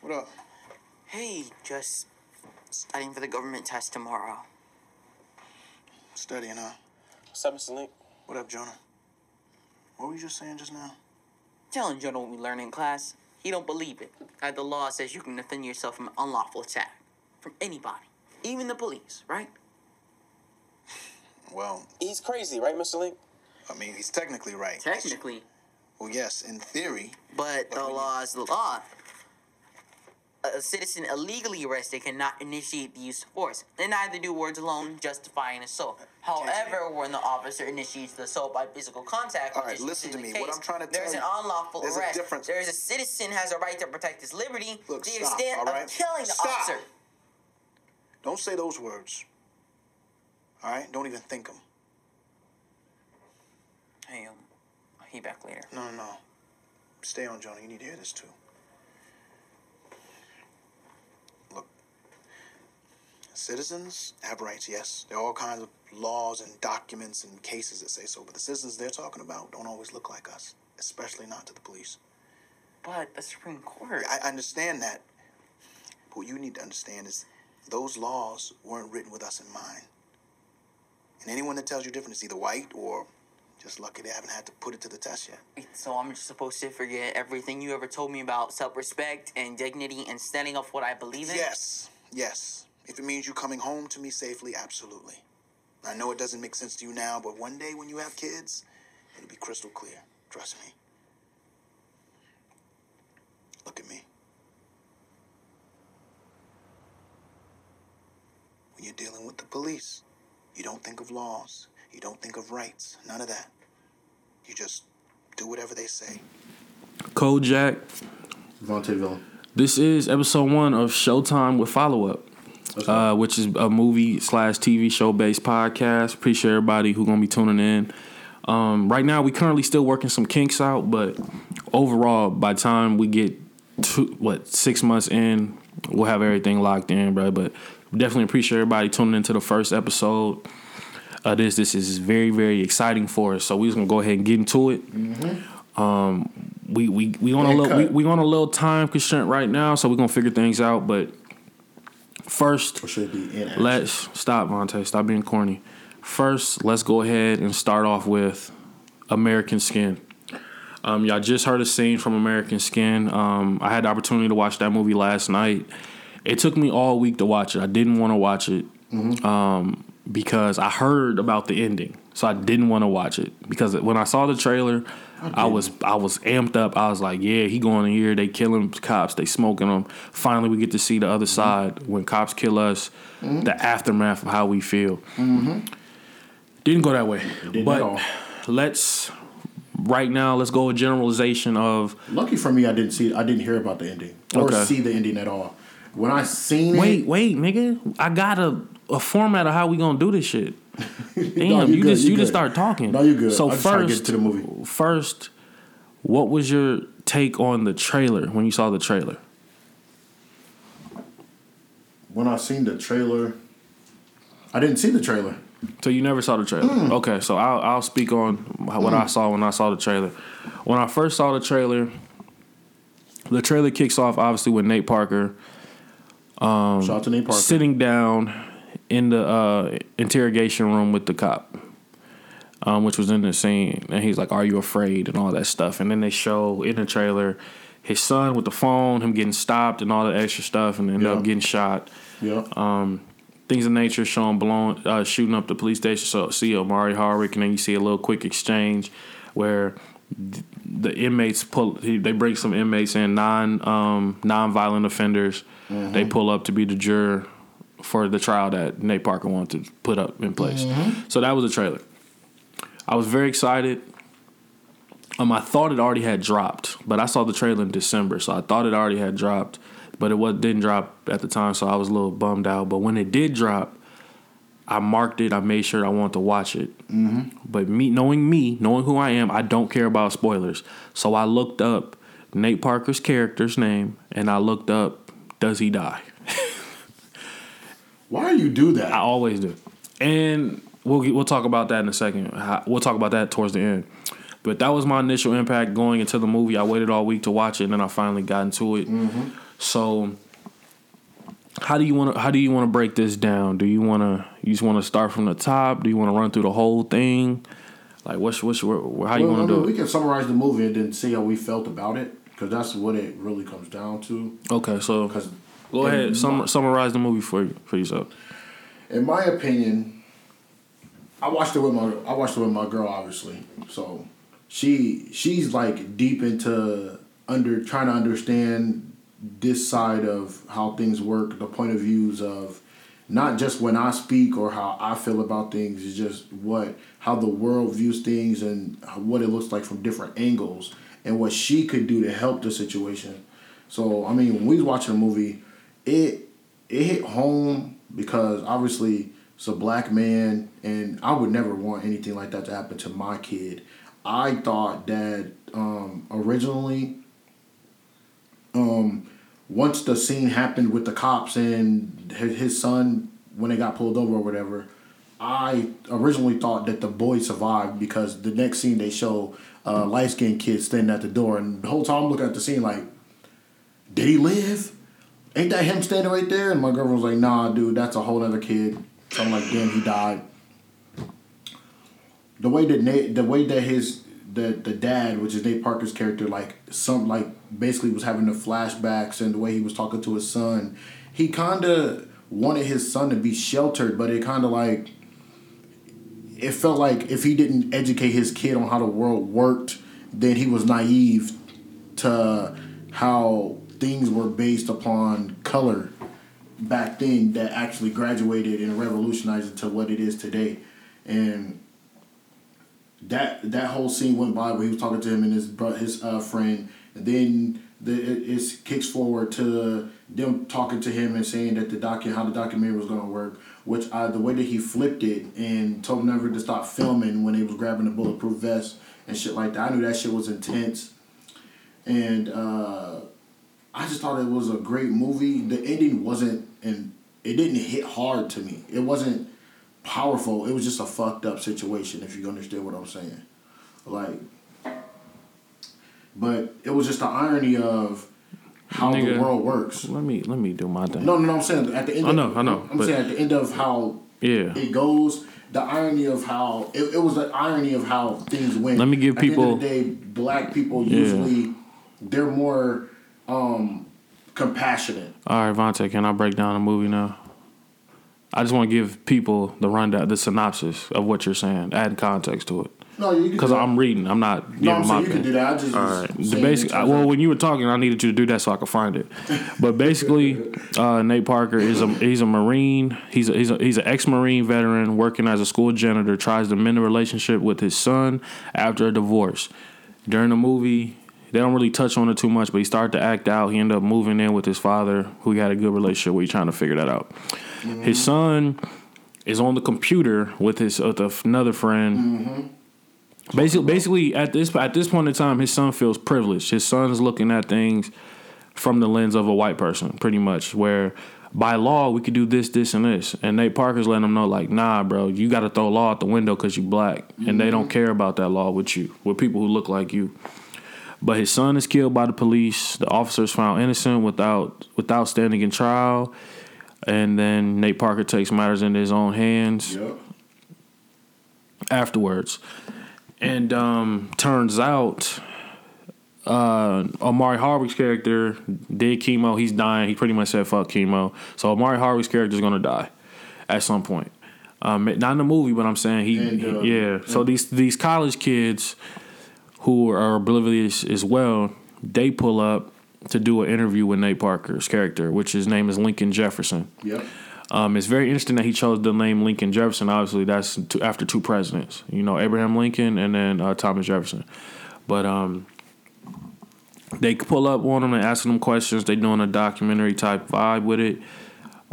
What up? Hey, just studying for the government test tomorrow. Studying, huh? What's up, Mr. Link? What up, Jonah? What were you just saying just now? Telling Jonah what we learned in class, he don't believe it. That the law says you can defend yourself from unlawful attack. From anybody. Even the police, right? Well, He's crazy, right, Mr. Link? I mean, he's technically right. Technically. Well, yes, in theory. But the when you- law is the law. A citizen illegally arrested cannot initiate the use of force, and neither do words alone justifying assault. However, when the officer initiates the assault by physical contact, All right, is listen to me. the What I'm trying to there's tell an unlawful there's a arrest. difference. There's a citizen has a right to protect his liberty Look, to the stop, extent right? of killing the Stop. officer. Don't say those words. All right? Don't even think them. Hey, um, I'll be back later. No, no, no. Stay on, Jonah. You need to hear this too. Citizens have rights, yes. There are all kinds of laws and documents and cases that say so, but the citizens they're talking about don't always look like us, especially not to the police. But the Supreme Court. I understand that. But what you need to understand is those laws weren't written with us in mind. And anyone that tells you different is either white or just lucky they haven't had to put it to the test yet. So I'm just supposed to forget everything you ever told me about self-respect and dignity and standing up for what I believe in? Yes, yes. If it means you coming home to me safely, absolutely. I know it doesn't make sense to you now, but one day when you have kids, it'll be crystal clear. Trust me. Look at me. When you're dealing with the police, you don't think of laws, you don't think of rights, none of that. You just do whatever they say. Kojak. Vontae Villain. This is episode one of Showtime with Follow Up, uh, which is a movie slash TV show based podcast. Appreciate everybody who gonna be tuning in. Um, right now, we currently still working some kinks out, but overall, by the time we get two, what six months in, we'll have everything locked in, bro. But definitely appreciate everybody tuning into the first episode. Uh, this this is very very exciting for us, so we're just gonna go ahead and get into it. Um, we we we on a little we, we on a little time constraint right now, so we're gonna figure things out. But first, Or should it be in let's stop, Vontae. Stop being corny. First, let's go ahead and start off with American Skin. Um, y'all just heard a scene from American Skin. Um, I had the opportunity to watch that movie last night. It took me all week to watch it. I didn't want to watch it um, because I heard about the ending, so I didn't want to watch it. Because when I saw the trailer, I, was I was amped up. I was like, "Yeah, he going in here. They killing cops. They smoking them. Finally, we get to see the other mm-hmm. side when cops kill us. Mm-hmm. The aftermath of how we feel." Mm-hmm. Didn't go that way, didn't but let's right now let's go a generalization of Lucky for me, I didn't see. I didn't hear about the ending or Okay. see the ending at all. When I seen wait, it, wait, wait, nigga, I got a a format of how we gonna do this shit. Damn, No, you good, just you good. just start talking. No, you good. So I'm to first, get to the movie. first, what was your take on the trailer when you saw the trailer? When I seen the trailer, I didn't see the trailer. So you never saw the trailer. Hmm. Okay, so I'll I'll speak on what I saw when I saw the trailer. When I first saw the trailer, the trailer kicks off obviously with Nate Parker Shout out to Nate Parker. sitting down in the uh, interrogation room with the cop, um, which was in the scene, and he's like, "Are you afraid?" and all that stuff. And then they show in the trailer his son with the phone, him getting stopped, and all that extra stuff, and end Yeah. up getting shot. Yeah. Um, things of nature showing blowing, uh, shooting up the police station. So see Omari Hardwick, and then you see a little quick exchange where th- the inmates pull. They bring some inmates in, non um, non-violent offenders. They pull up to be the juror for the trial that Nate Parker wanted to put up in place. So that was a trailer. I was very excited. Um, I thought it already had dropped, but I saw the trailer in December, so I thought it already had dropped, but it was didn't drop at the time, so I was a little bummed out. But when it did drop, I marked it. I made sure I wanted to watch it. Mm-hmm. But me, knowing me, knowing who I am, I don't care about spoilers. So I looked up Nate Parker's character's name, and I looked up, does he die? Why do you do that? I always do. And we'll we'll talk about that in a second. We'll talk about that towards the end. But that was my initial impact going into the movie. I waited all week to watch it, and then I finally got into it. Mm-hmm. So, how do you want to how do you want to break this down? Do you want to you just want to start from the top? Do you want to run through the whole thing? Like, what's what's how you Well, want I to mean, do we can summarize the movie and then see how we felt about it, because that's what it really comes down to. Okay, so Because go ahead, sum, summarize the movie for you, for yourself. in my opinion, I watched it with my I watched it with my girl, obviously. So she she's like deep into under trying to understand this side of how things work, the point of views of not just when I speak or how I feel about things, it's just what how the world views things and what it looks like from different angles and what she could do to help the situation. So I mean, when we was watching the movie, it it hit home because obviously it's a black man, and I would never want anything like that to happen to my kid. I thought that um, originally, um, once the scene happened with the cops and his, son when they got pulled over or whatever, I originally thought that the boy survived because the next scene they show a light skinned kid standing at the door, and the whole time I'm looking at the scene like, did he live? Ain't that him standing right there? And my girlfriend was like, nah, dude, that's a whole other kid. So I'm like, damn, he died. The way that Nate, the way that his the the dad, which is Nate Parker's character, like some like basically was having the flashbacks and the way he was talking to his son, he kind of wanted his son to be sheltered, but it kind of like it felt like if he didn't educate his kid on how the world worked, then he was naive to how things were based upon color back then that actually graduated and revolutionized it to what it is today. And that that whole scene went by where he was talking to him and his his uh, friend, and then the it, it kicks forward to them talking to him and saying that the docu how the documentary was gonna work. Which I the way that he flipped it and told him never to stop filming when they was grabbing the bulletproof vest and shit like that. I knew that shit was intense, and uh, I just thought it was a great movie. The ending wasn't and it didn't hit hard to me. It wasn't powerful. It was just a fucked up situation, if you understand what I'm saying. Like, but it was just the irony of how Nigga. the world works. Let me let me do my thing. No, no, no. I'm saying at the end. I of, know, I know, I'm saying at the end of how Yeah. it goes. The irony of how it, it was the irony of how things went. Let me give At the end people- of the day, black people Yeah. usually they're more um, compassionate. All right, Vontae, can I break down the movie now? I just want to give people the rundown, the synopsis of what you're saying, add context to it. No, you can Because. I'm reading, I'm not No, I'm saying you can do that. I just All right. The basic. terms Well, when you were talking, I needed you to do that so I could find it. But basically, uh, Nate Parker is a he's a marine. He's a, he's a, he's an ex marine veteran working as a school janitor. Tries to mend a relationship with his son after a divorce. During the movie, they don't really touch on it too much, but he started to act out. He ended up moving in with his father, who he had a good relationship with. He's trying to figure that out. His son is on the computer with his with another friend. Mm-hmm. Basically, basically at this at this point in time, his son feels privileged. His son's looking at things from the lens of a white person, pretty much. Where by law we could do this, this, and this, and Nate Parker's letting him know, like, nah, bro, you got to throw law out the window because you black, and they don't mm-hmm. care about that law with you, with people who look like you. But his son is killed by the police. The officers found innocent without without standing in trial, and then Nate Parker takes matters into his own hands Yep. afterwards. And um, turns out uh, Omari Hardwick's character did chemo. He's dying. He pretty much said fuck chemo. So Omari Hardwick's character is gonna die at some point. Um, not in the movie, but I'm saying he, And, uh, he- yeah. So these these college kids who are oblivious as well, they pull up to do an interview with Nate Parker's character, which his name is Lincoln Jefferson. Yep. Um, it's very interesting that he chose the name Lincoln Jefferson. Obviously, that's two, after two presidents. You know, Abraham Lincoln and then uh, Thomas Jefferson. But um, they pull up on him and asking him questions. They doing a documentary type vibe with it.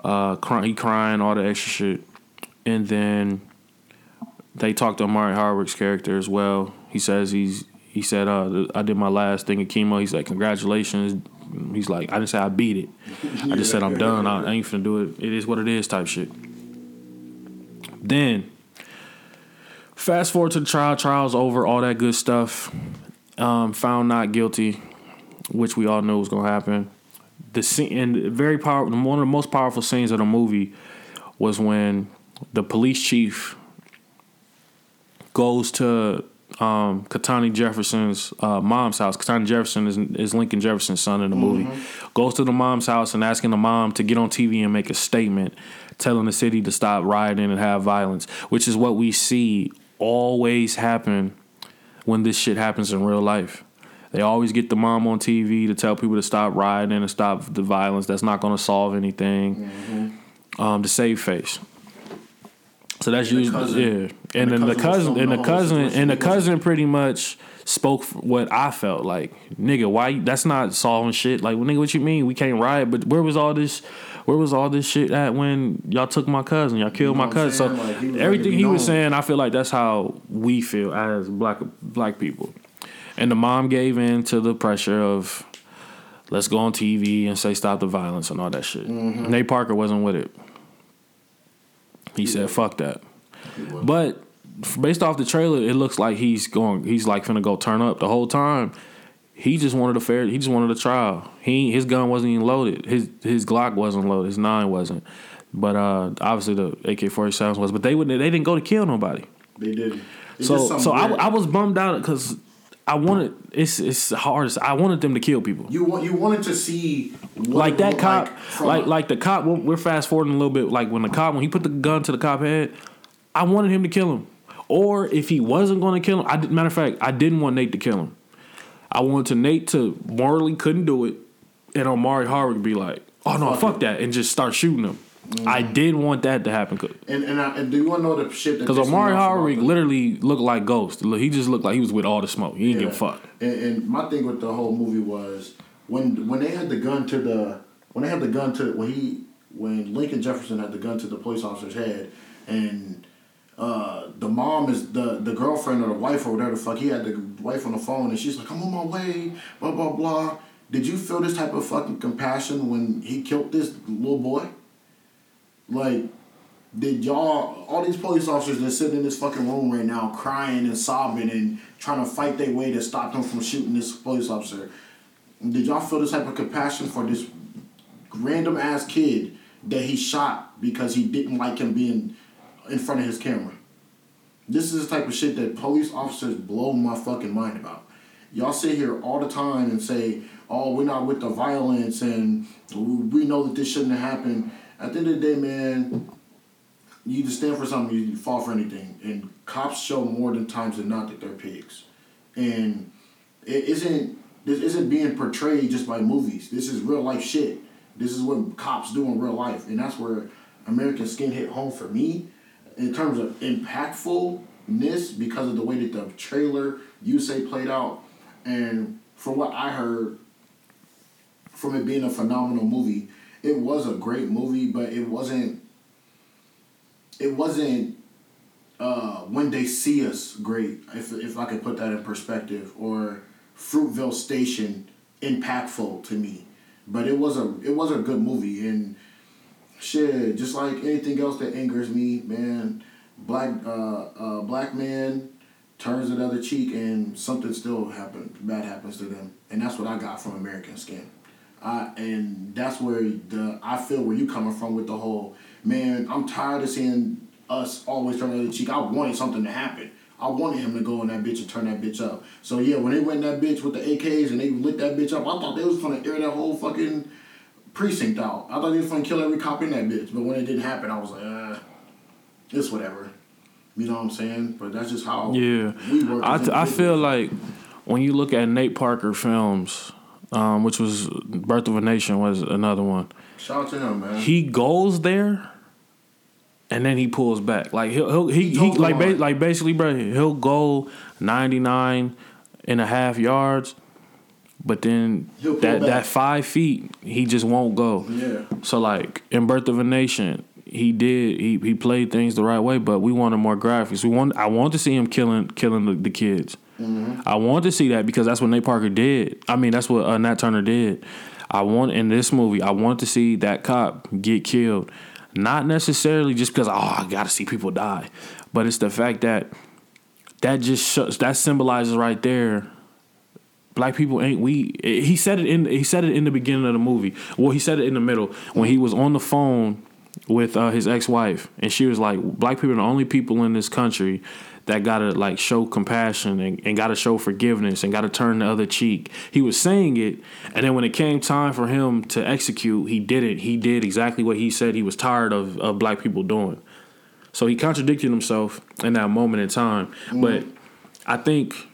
Uh, cry, he crying, all the extra shit, and then they talk to Omari Hardwick's character as well. He says he's he said uh, I did my last thing of chemo. He's like congratulations. He's like I didn't say I beat it. I just said I'm done. I, ain't finna do it. It is what it is type shit. Then fast forward to the trial. Trial's over. All that good stuff. Um, found not guilty, which we all knew was gonna happen. the scene and very powerful. One of the most powerful scenes of the movie was when the police chief goes to um, Katani Jefferson's uh, mom's house. Katani Jefferson is, is Lincoln Jefferson's son in the movie. Goes to the mom's house and asking the mom to get on TV and make a statement telling the city to stop rioting and have violence, which is what we see always happen when this shit happens in real life. They always get the mom on TV to tell people to stop rioting and stop the violence. That's not going to solve anything. Um, to save face. So that's And usually cousin- yeah, and, then the cousin and the cousin and the cousin pretty much spoke what I felt like. Nigga, why? you- That's not solving shit. Like, nigga, what you mean? We can't ride. but where was all this? Where was all this shit at when y'all took my cousin? Y'all killed know my cousin. So? Like, he everything he was saying, I feel like that's how we feel as black black people. And the mom gave in to the pressure of let's go on TV and say stop the violence and all that shit. Mm-hmm. Nate Parker wasn't with it. He said, "Fuck that." But based off the trailer, it looks like he's going. He's like finna go turn up the whole time. He just wanted a fair. He just wanted a trial. He his gun wasn't even loaded. His his Glock wasn't loaded. His nine wasn't. But uh, obviously the AK forty seven was. But they wouldn't. They didn't go to kill nobody. They did. It's So so I. I was bummed out because I wanted. It's it's hard. I wanted them to kill people. you want you wanted to see what like that cop, like like like the cop. We're we're fast forwarding a little bit. Like when the cop, when he put the gun to the cop head, I wanted him to kill him. Or if he wasn't going to kill him, I did, matter of fact, I didn't want Nate to kill him. I wanted to Nate to morally couldn't do it, and Omari Hardwick be like, "Oh no, Fuck fuck, that," and just start shooting him. I didn't want that to happen and and, I, and do you want to know the shit because Omari Hardwick literally looked like Ghost. Look, He just looked like he was with all the smoke. He didn't give a fuck. And, and my thing with the whole movie was when when they had the gun to the when they had the gun to when he when Lincoln Jefferson had the gun to the police officer's head and uh, the mom is the the girlfriend or the wife or whatever the fuck he had the wife on the phone and she's like I'm on my way blah blah blah. Did you feel this type of fucking compassion when he killed this little boy? Like did y'all all these police officers that sitting in this fucking room right now crying and sobbing and trying to fight their way to stop them from shooting this police officer. Did y'all feel this type of compassion for this random ass kid that he shot because he didn't like him being in front of his camera? This is the type of shit that police officers blow my fucking mind about. Y'all sit here all the time and say oh we're not with the violence and we know that this shouldn't have happened at the end of the day man you either stand for something, you fall for anything. And cops show more than times than not that they're pigs. And it isn't this isn't being portrayed just by movies. This is real life shit. This is what cops do in real life. And that's where American Skin hit home for me in terms of impactfulness because of the way that the trailer you say played out. And from what I heard from it being a phenomenal movie, it was a great movie, but it wasn't it wasn't uh, when they see us great, if, if I could put that in perspective, or Fruitvale Station impactful to me. But it was a it was a good movie and shit, just like anything else that angers me, man, black uh, uh, black man turns another cheek and something still happens bad happens to them. And that's what I got from American Skin. I, and that's where the I feel where you coming from with the whole man. I'm tired of seeing us always turn the other cheek. I wanted something to happen. I wanted him to go in that bitch and turn that bitch up. So yeah, when they went in that bitch with the AKs and they lit that bitch up, I thought they was gonna air that whole fucking precinct out. I thought they was gonna kill every cop in that bitch. But when it didn't happen, I was like, uh, it's whatever. You know what I'm saying? But that's just how Yeah, we work. I, as I feel like when you look at Nate Parker films, um, which was Birth of a Nation was another one. shout out to him, man. He goes there, and then he pulls back. Like he'll, he'll he, He he, like ba- like basically, bro, he'll go 99 and a half yards, but then that back. that five feet he just won't go. yeah. So like in Birth of a Nation, he did he, he played things the right way, but we wanted more graphics. We want I want to see him killing killing the, the kids. I want to see that because that's what Nate Parker did. I mean, that's what uh, Nat Turner did. I want in this movie. I want to see that cop get killed, not necessarily just because oh I got to see people die, but it's the fact that that just shows that symbolizes right there black people ain't we. He said it in he said it in the beginning of the movie. Well, he said it in the middle when he was on the phone with uh, his ex wife, and she was like, "Black people are the only people in this country." That gotta like show compassion and, and gotta show forgiveness and gotta turn the other cheek. He was saying it, and then when it came time for him to execute, he did it. He did exactly what he said he was tired of, of black people doing. So he contradicted himself in that moment in time. Mm. But I think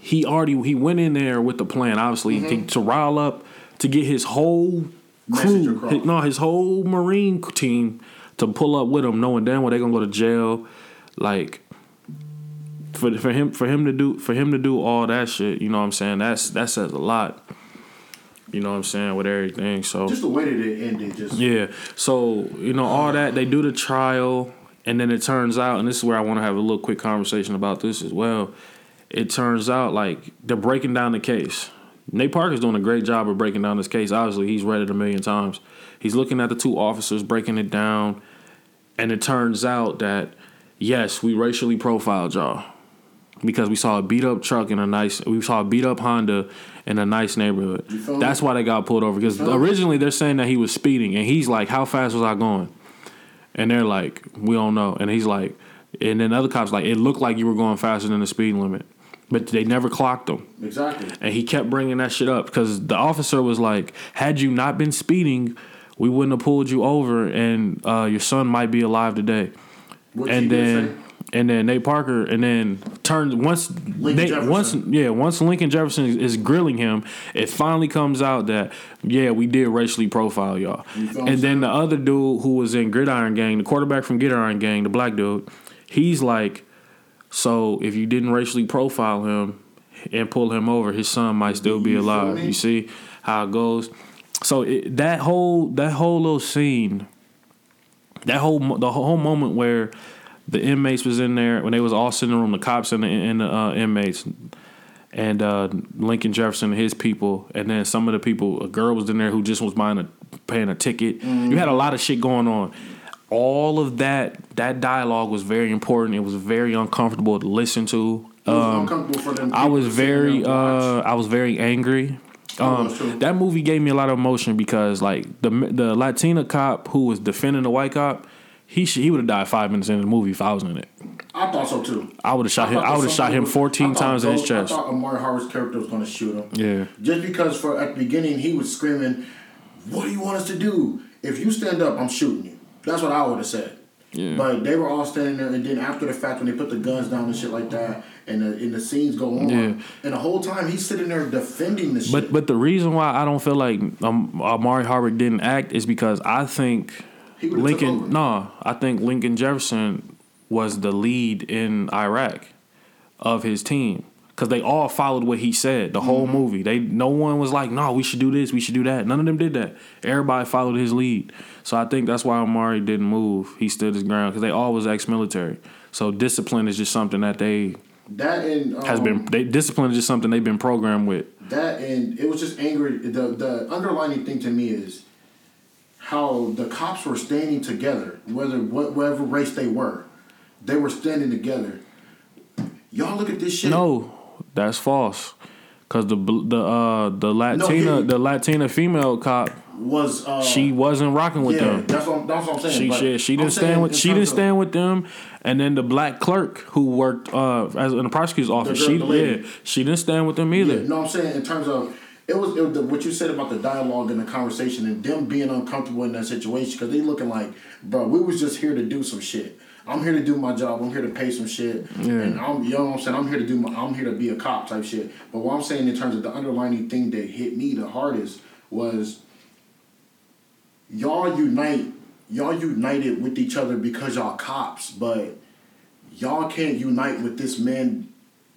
he already he went in there with the plan, obviously, to, mm-hmm. to rile up to get his whole crew, his, no, his whole Marine team to pull up with him, knowing damn well they're gonna go to jail. Like for for him for him to do for him to do all that shit, you know what I'm saying? That's that says a lot. You know what I'm saying with everything. So Just the way that it ended, just yeah. So, you know, all that, they do the trial, and then it turns out, and this is where I want to have a little quick conversation about this as well. It turns out like they're breaking down the case. Nate Parker's doing a great job of breaking down this case. Obviously, he's read it a million times. He's looking at the two officers, breaking it down, and it turns out that yes, we racially profiled y'all because we saw a beat up truck in a nice, we saw a beat up Honda in a nice neighborhood. feel me? That's why they got pulled over because originally they're saying that he was speeding, and he's like, "How fast was I going?" And they're like, "We don't know." And he's like, and then other cops like, "It looked like you were going faster than the speed limit," but they never clocked him. exactly. And he kept bringing that shit up because the officer was like, "Had you not been speeding, we wouldn't have pulled you over, and uh, your son might be alive today." He and then and then Nate Parker and then turned once Nate, Jefferson. once yeah once Lincoln Jefferson is, is grilling him, it finally comes out that yeah we did racially profile y'all, You feel what I'm and then saying? the other dude who was in Gridiron Gang, the quarterback from Gridiron Gang, the black dude, he's like, so if you didn't racially profile him and pull him over, his son might still be You alive. You see how it goes. So it, that whole that whole little scene that whole the whole moment where the inmates was in there when they was all sitting in the room, the cops and the, and the uh, inmates, and uh, Lincoln Jefferson and his people, and then some of the people, a girl was in there who just was buying a paying a ticket. You had a lot of shit going on. All of that that dialogue was very important. It was very uncomfortable to listen to. It was Um, uncomfortable for them. I was to sit there very uh I was very angry. I was Um, that movie gave me a lot of emotion because like the the Latina cop who was defending the white cop, he sh- he would have died five minutes into the movie if I was in it. I thought so too. I would have shot him. I would have shot him fourteen I times in his chest. I thought Omari Hardwick's character was going to shoot him. Yeah, Just because for at the beginning he was screaming, "What do you want us to do? If you stand up, I'm shooting you." That's what I would have said. Yeah. But they were all standing there, and then after the fact, when they put the guns down and shit like that, and the, and the scenes go on, Yeah. and the whole time he's sitting there defending the shit. but but the reason why I don't feel like um, Omari Hardwick didn't act is because I think He would've took over. Lincoln. No, I think Lincoln Jefferson was the lead in Iraq of his team because they all followed what he said the whole Mm-hmm. movie. They no one was like, no, we should do this, we should do that. None of them did that. Everybody followed his lead. So I think that's why Omari didn't move. He stood his ground because they all was ex-military. So discipline is just something that they that and um, has been. They discipline is just something they've been programmed with. that and it was just angry. The the underlining thing to me is how the cops were standing together, whether whatever race they were, they were standing together. Y'all look at this shit. No, that's false. Cause the the uh the Latina he- the Latina female cop was uh, she wasn't rocking with yeah, them. that's what I'm, that's what I'm saying. She but she, she didn't stand with she didn't stand with them, and then the black clerk who worked uh as in the prosecutor's office girl- she yeah she didn't stand with them either. Yeah, no, I'm saying in terms of it was, it was the, what you said about the dialogue and the conversation and them being uncomfortable in that situation because they looking like, bro, we was just here to do some shit. I'm here to do my job. I'm here to pay some shit, Yeah. and I'm you know what I'm saying. I'm here to do my. I'm here to be a cop type shit. But what I'm saying in terms of the underlining thing that hit me the hardest was y'all unite. Y'all united with each other because y'all cops, but y'all can't unite with this man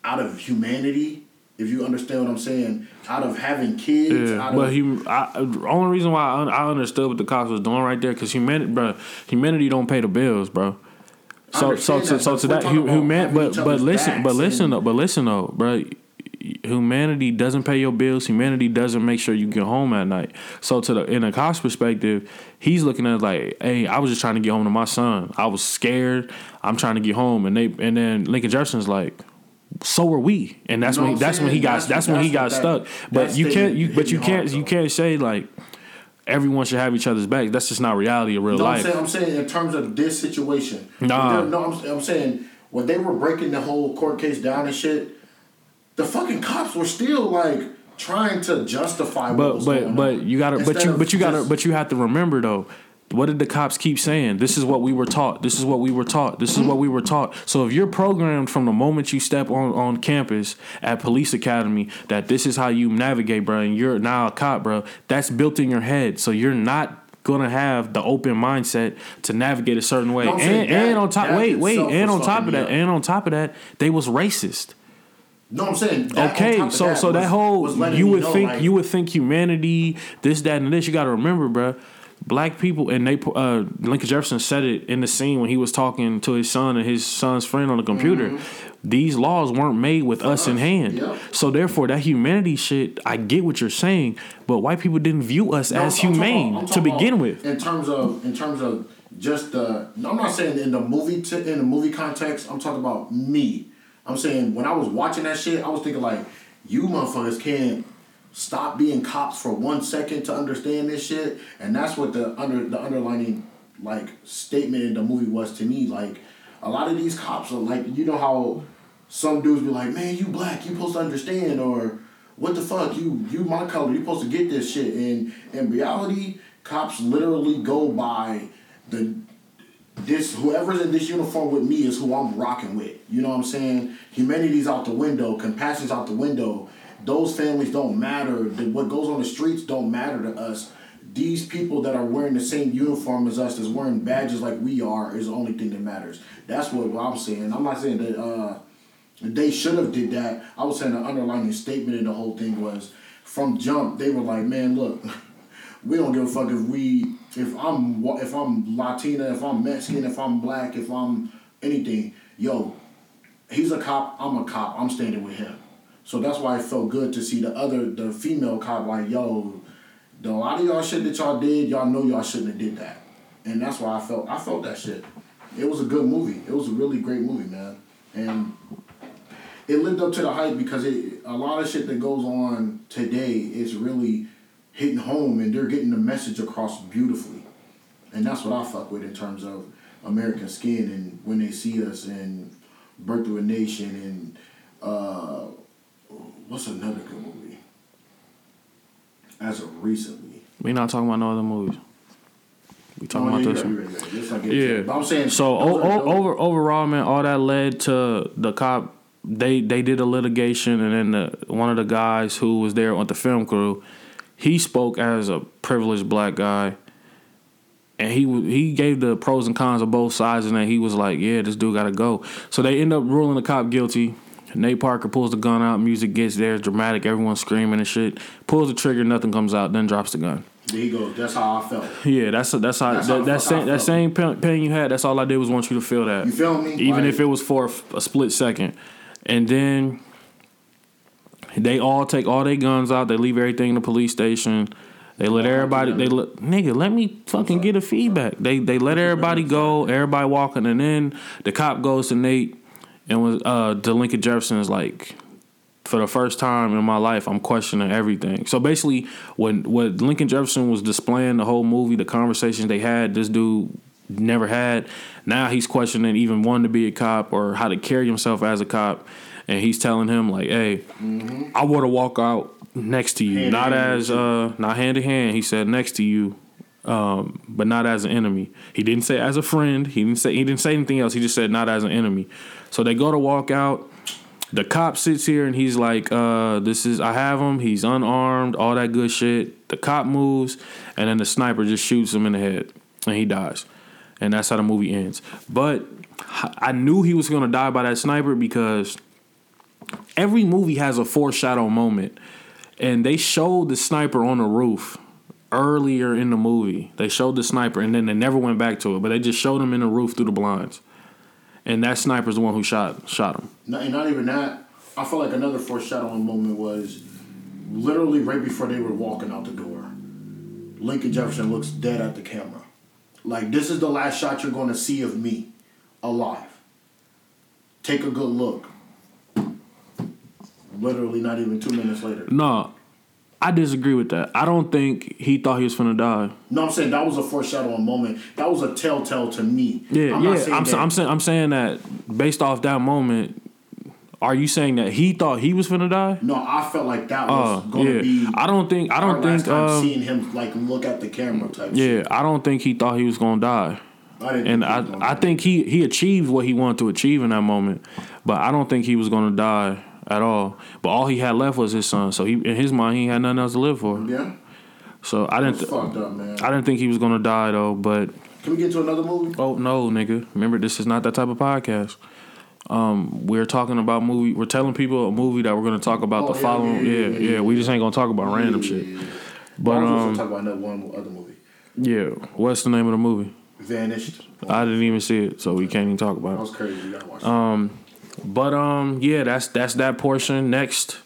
out of humanity. If you understand what I'm saying, out of having kids, Yeah, out but of he, I, the only reason why I, I understood what the cops was doing right there, because humanity, bro, humanity don't pay the bills, bro. So, so, so, so to that, about human, having but, but listen, but listen though, but listen though, bro. Humanity doesn't pay your bills. Humanity doesn't make sure you get home at night. So, to the in a cop's perspective, he's looking at it like, "Hey, I was just trying to get home to my son. I was scared. I'm trying to get home." And they, and then Lincoln Jefferson's like, so were we, and that's You know when that's when he got That's- that's, when he got that's stuck. that- But you can't you but you can't you can't say like everyone should have each other's back. That's just not reality of real No, I'm life. saying, I'm saying in terms of this situation. Nah. No, I'm, I'm saying when they were breaking the whole court case down and shit, the fucking cops were still like trying to justify what But was but going but on. you gotta but you but you gotta but you have to remember though. What did the cops keep saying? This is what we were taught. This is what we were taught. This is what we were taught. So if you're programmed from the moment you step on, on campus at police academy that this is how you navigate, bro, and you're now a cop, bro, that's built in your head. So you're not gonna have the open mindset to navigate a certain way. And that- and on top wait, wait, and on top of that, up. and on top of that, they was racist. No, I'm saying that Okay, top of so so was- that whole you would know, think like, you would think humanity, this, that, and this. You got to remember, bruh, Black people and they uh, Lincoln Jefferson said it in the scene when he was talking to his son and his son's friend on the computer. These laws weren't made with us in hand, yep. so therefore that humanity shit. I get what you're saying, but white people didn't view us No, as I'm humane I'm to begin with. In terms of in terms of just the I'm not saying in the movie t- in the movie context. I'm talking about me. I'm saying when I was watching that shit, I was thinking like, you motherfuckers can't stop being cops for one second to understand this shit, and that's what the under the underlining like statement in the movie was to me. Like a lot of these cops are like, you know how some dudes be like, man, you black, you supposed to understand, or what the fuck, you you my color, you supposed to get this shit. And in reality, cops literally go by the this whoever's in this uniform with me is who I'm rocking with. You know what I'm saying? Humanity's out the window, compassion's out the window. Those families don't matter. What goes on the streets don't matter to us. These people that are wearing the same uniform as us, that's wearing badges like we are, is the only thing that matters. That's what I'm saying. I'm not saying that uh, they should have did that. I was saying the underlying statement in the whole thing was from jump. They were like, man, look, we don't give a fuck if we if I'm if I'm Latina, if I'm Mexican, if I'm black, if I'm anything. Yo, he's a cop. I'm a cop. I'm standing with him. So that's why it felt good to see the other the female cop like, yo, the, a lot of y'all shit that y'all did, y'all know y'all shouldn't have did that, and that's why I felt I felt that shit. It was a good movie. It was a really great movie, man, and it lived up to the hype because it a lot of shit that goes on today is really hitting home and they're getting the message across beautifully. And that's what I fuck with in terms of American skin and when they see us and Birth of a Nation and uh, what's another good movie? As of recently. We not talking about no other movies. We talking Oh, about yeah, this one. right, right, you're right. Let's not get Yeah. But I'm saying So o- o- over overall, man, all that led to the cop. They they did a litigation, and then the, one of the guys who was there on the film crew, he spoke as a privileged black guy, and he he gave the pros and cons of both sides, and then he was like, "Yeah, this dude got to go." So they end up ruling the cop guilty. Nate Parker pulls the gun out. Music gets there, it's dramatic. Everyone's screaming and shit. Pulls the trigger, nothing comes out. Then drops the gun. There you go. That's how I felt. Yeah, that's that's how That's that, how that same that same pain, you had. That's all I did was want you to feel that. You feel me? Even Like- if it was for a split second, and then they all take all their guns out. They leave everything in the police station. They let everybody. They let nigga. Let me fucking get a feedback. They they let everybody go. Everybody walking, and then the cop goes to Nate and was uh to Lincoln Jefferson is like. For the first time in my life, I'm questioning everything. So basically, when what Lincoln Jefferson was displaying the whole movie, the conversations they had, this dude never had. Now he's questioning even wanting to be a cop or how to carry himself as a cop, and he's telling him like, "Hey, I want to walk out next to you, Hand not hand as you. uh, not hand in hand." He said, "Next to you." Um, but not as an enemy. He didn't say as a friend. He didn't say he didn't say anything else. He just said not as an enemy. So they go to walk out. The cop sits here and he's like, uh, "This is I have him. He's unarmed. All that good shit." The cop moves, and then the sniper just shoots him in the head, and he dies. And that's how the movie ends. But I knew he was gonna die by that sniper because every movie has a foreshadow moment, and they showed the sniper on the roof earlier in the movie. They showed the sniper, and then they never went back to it, but they just showed him in the roof through the blinds. And that sniper's the one who shot shot him. Not, and not even that. I feel like another foreshadowing moment was literally right before they were walking out the door. Lincoln Jefferson looks dead at the camera. Like, this is the last shot you're going to see of me alive. Take a good look. literally not even two minutes later. No, I disagree with that. I don't think he thought he was finna die. No, I'm saying that was a foreshadowing moment. That was a telltale to me. Yeah, I'm yeah. saying I'm, sa- I'm saying I'm saying that based off that moment. Are you saying that he thought he was finna die? No, I felt like that Oh, was going to yeah. be. I don't think. I don't think. Um, seeing him like look at the camera type. yeah, shit. I don't think he thought he was gonna die. I didn't And think I, I think he, he achieved what he wanted to achieve in that moment, but I don't think he was gonna die at all. But all he had left was his son, so he in his mind he had nothing else to live for. Yeah, So I didn't th- fucked up, man. I didn't think he was gonna die though. But Can we get to another movie? oh no, nigga, remember this is not that type of podcast. Um, we're talking about movie. We're telling people a movie that we're gonna talk about Oh, the yeah, following. yeah, Yeah yeah, yeah, We just ain't gonna talk about random shit. But I was um, talk about another one other movie. yeah. What's the name of the movie? Vanished. I didn't even see it, so we can't even talk about it. was crazy. You gotta watch. Um, But um, yeah, that's that's that portion. Next,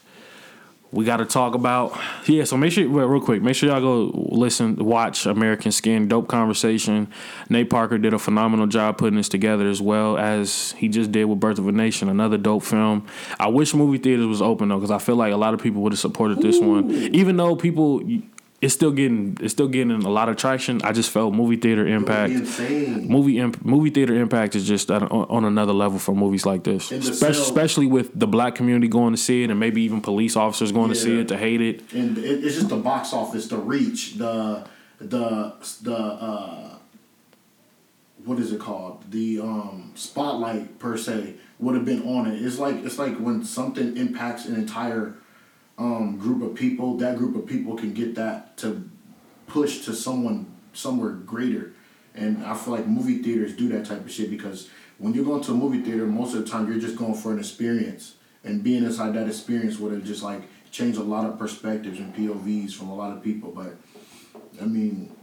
we got to talk about yeah. So make sure, well, real quick, make sure y'all go listen, watch American Skin. Dope conversation. Nate Parker did a phenomenal job putting this together, as well as he just did with Birth of a Nation, another dope film. I wish movie theaters was open though, because I feel like a lot of people would have supported this one, even though people. It's still getting it's still getting a lot of traction. I just felt movie theater impact movie imp- movie theater impact is just on, on another level for movies like this, especially, with the black community going to see it, and maybe even police officers going to see it to hate it. and it, it's just the box office, the reach, the the the uh, what is it called? The um, spotlight per se would have been on it. It's like it's like when something impacts an entire um, group of people, that group of people can get that to push to someone somewhere greater. And I feel like movie theaters do that type of shit because when you're going to a movie theater, most of the time you're just going for an experience. And being inside that experience would have just like changed a lot of perspectives and POVs from a lot of people. But I mean,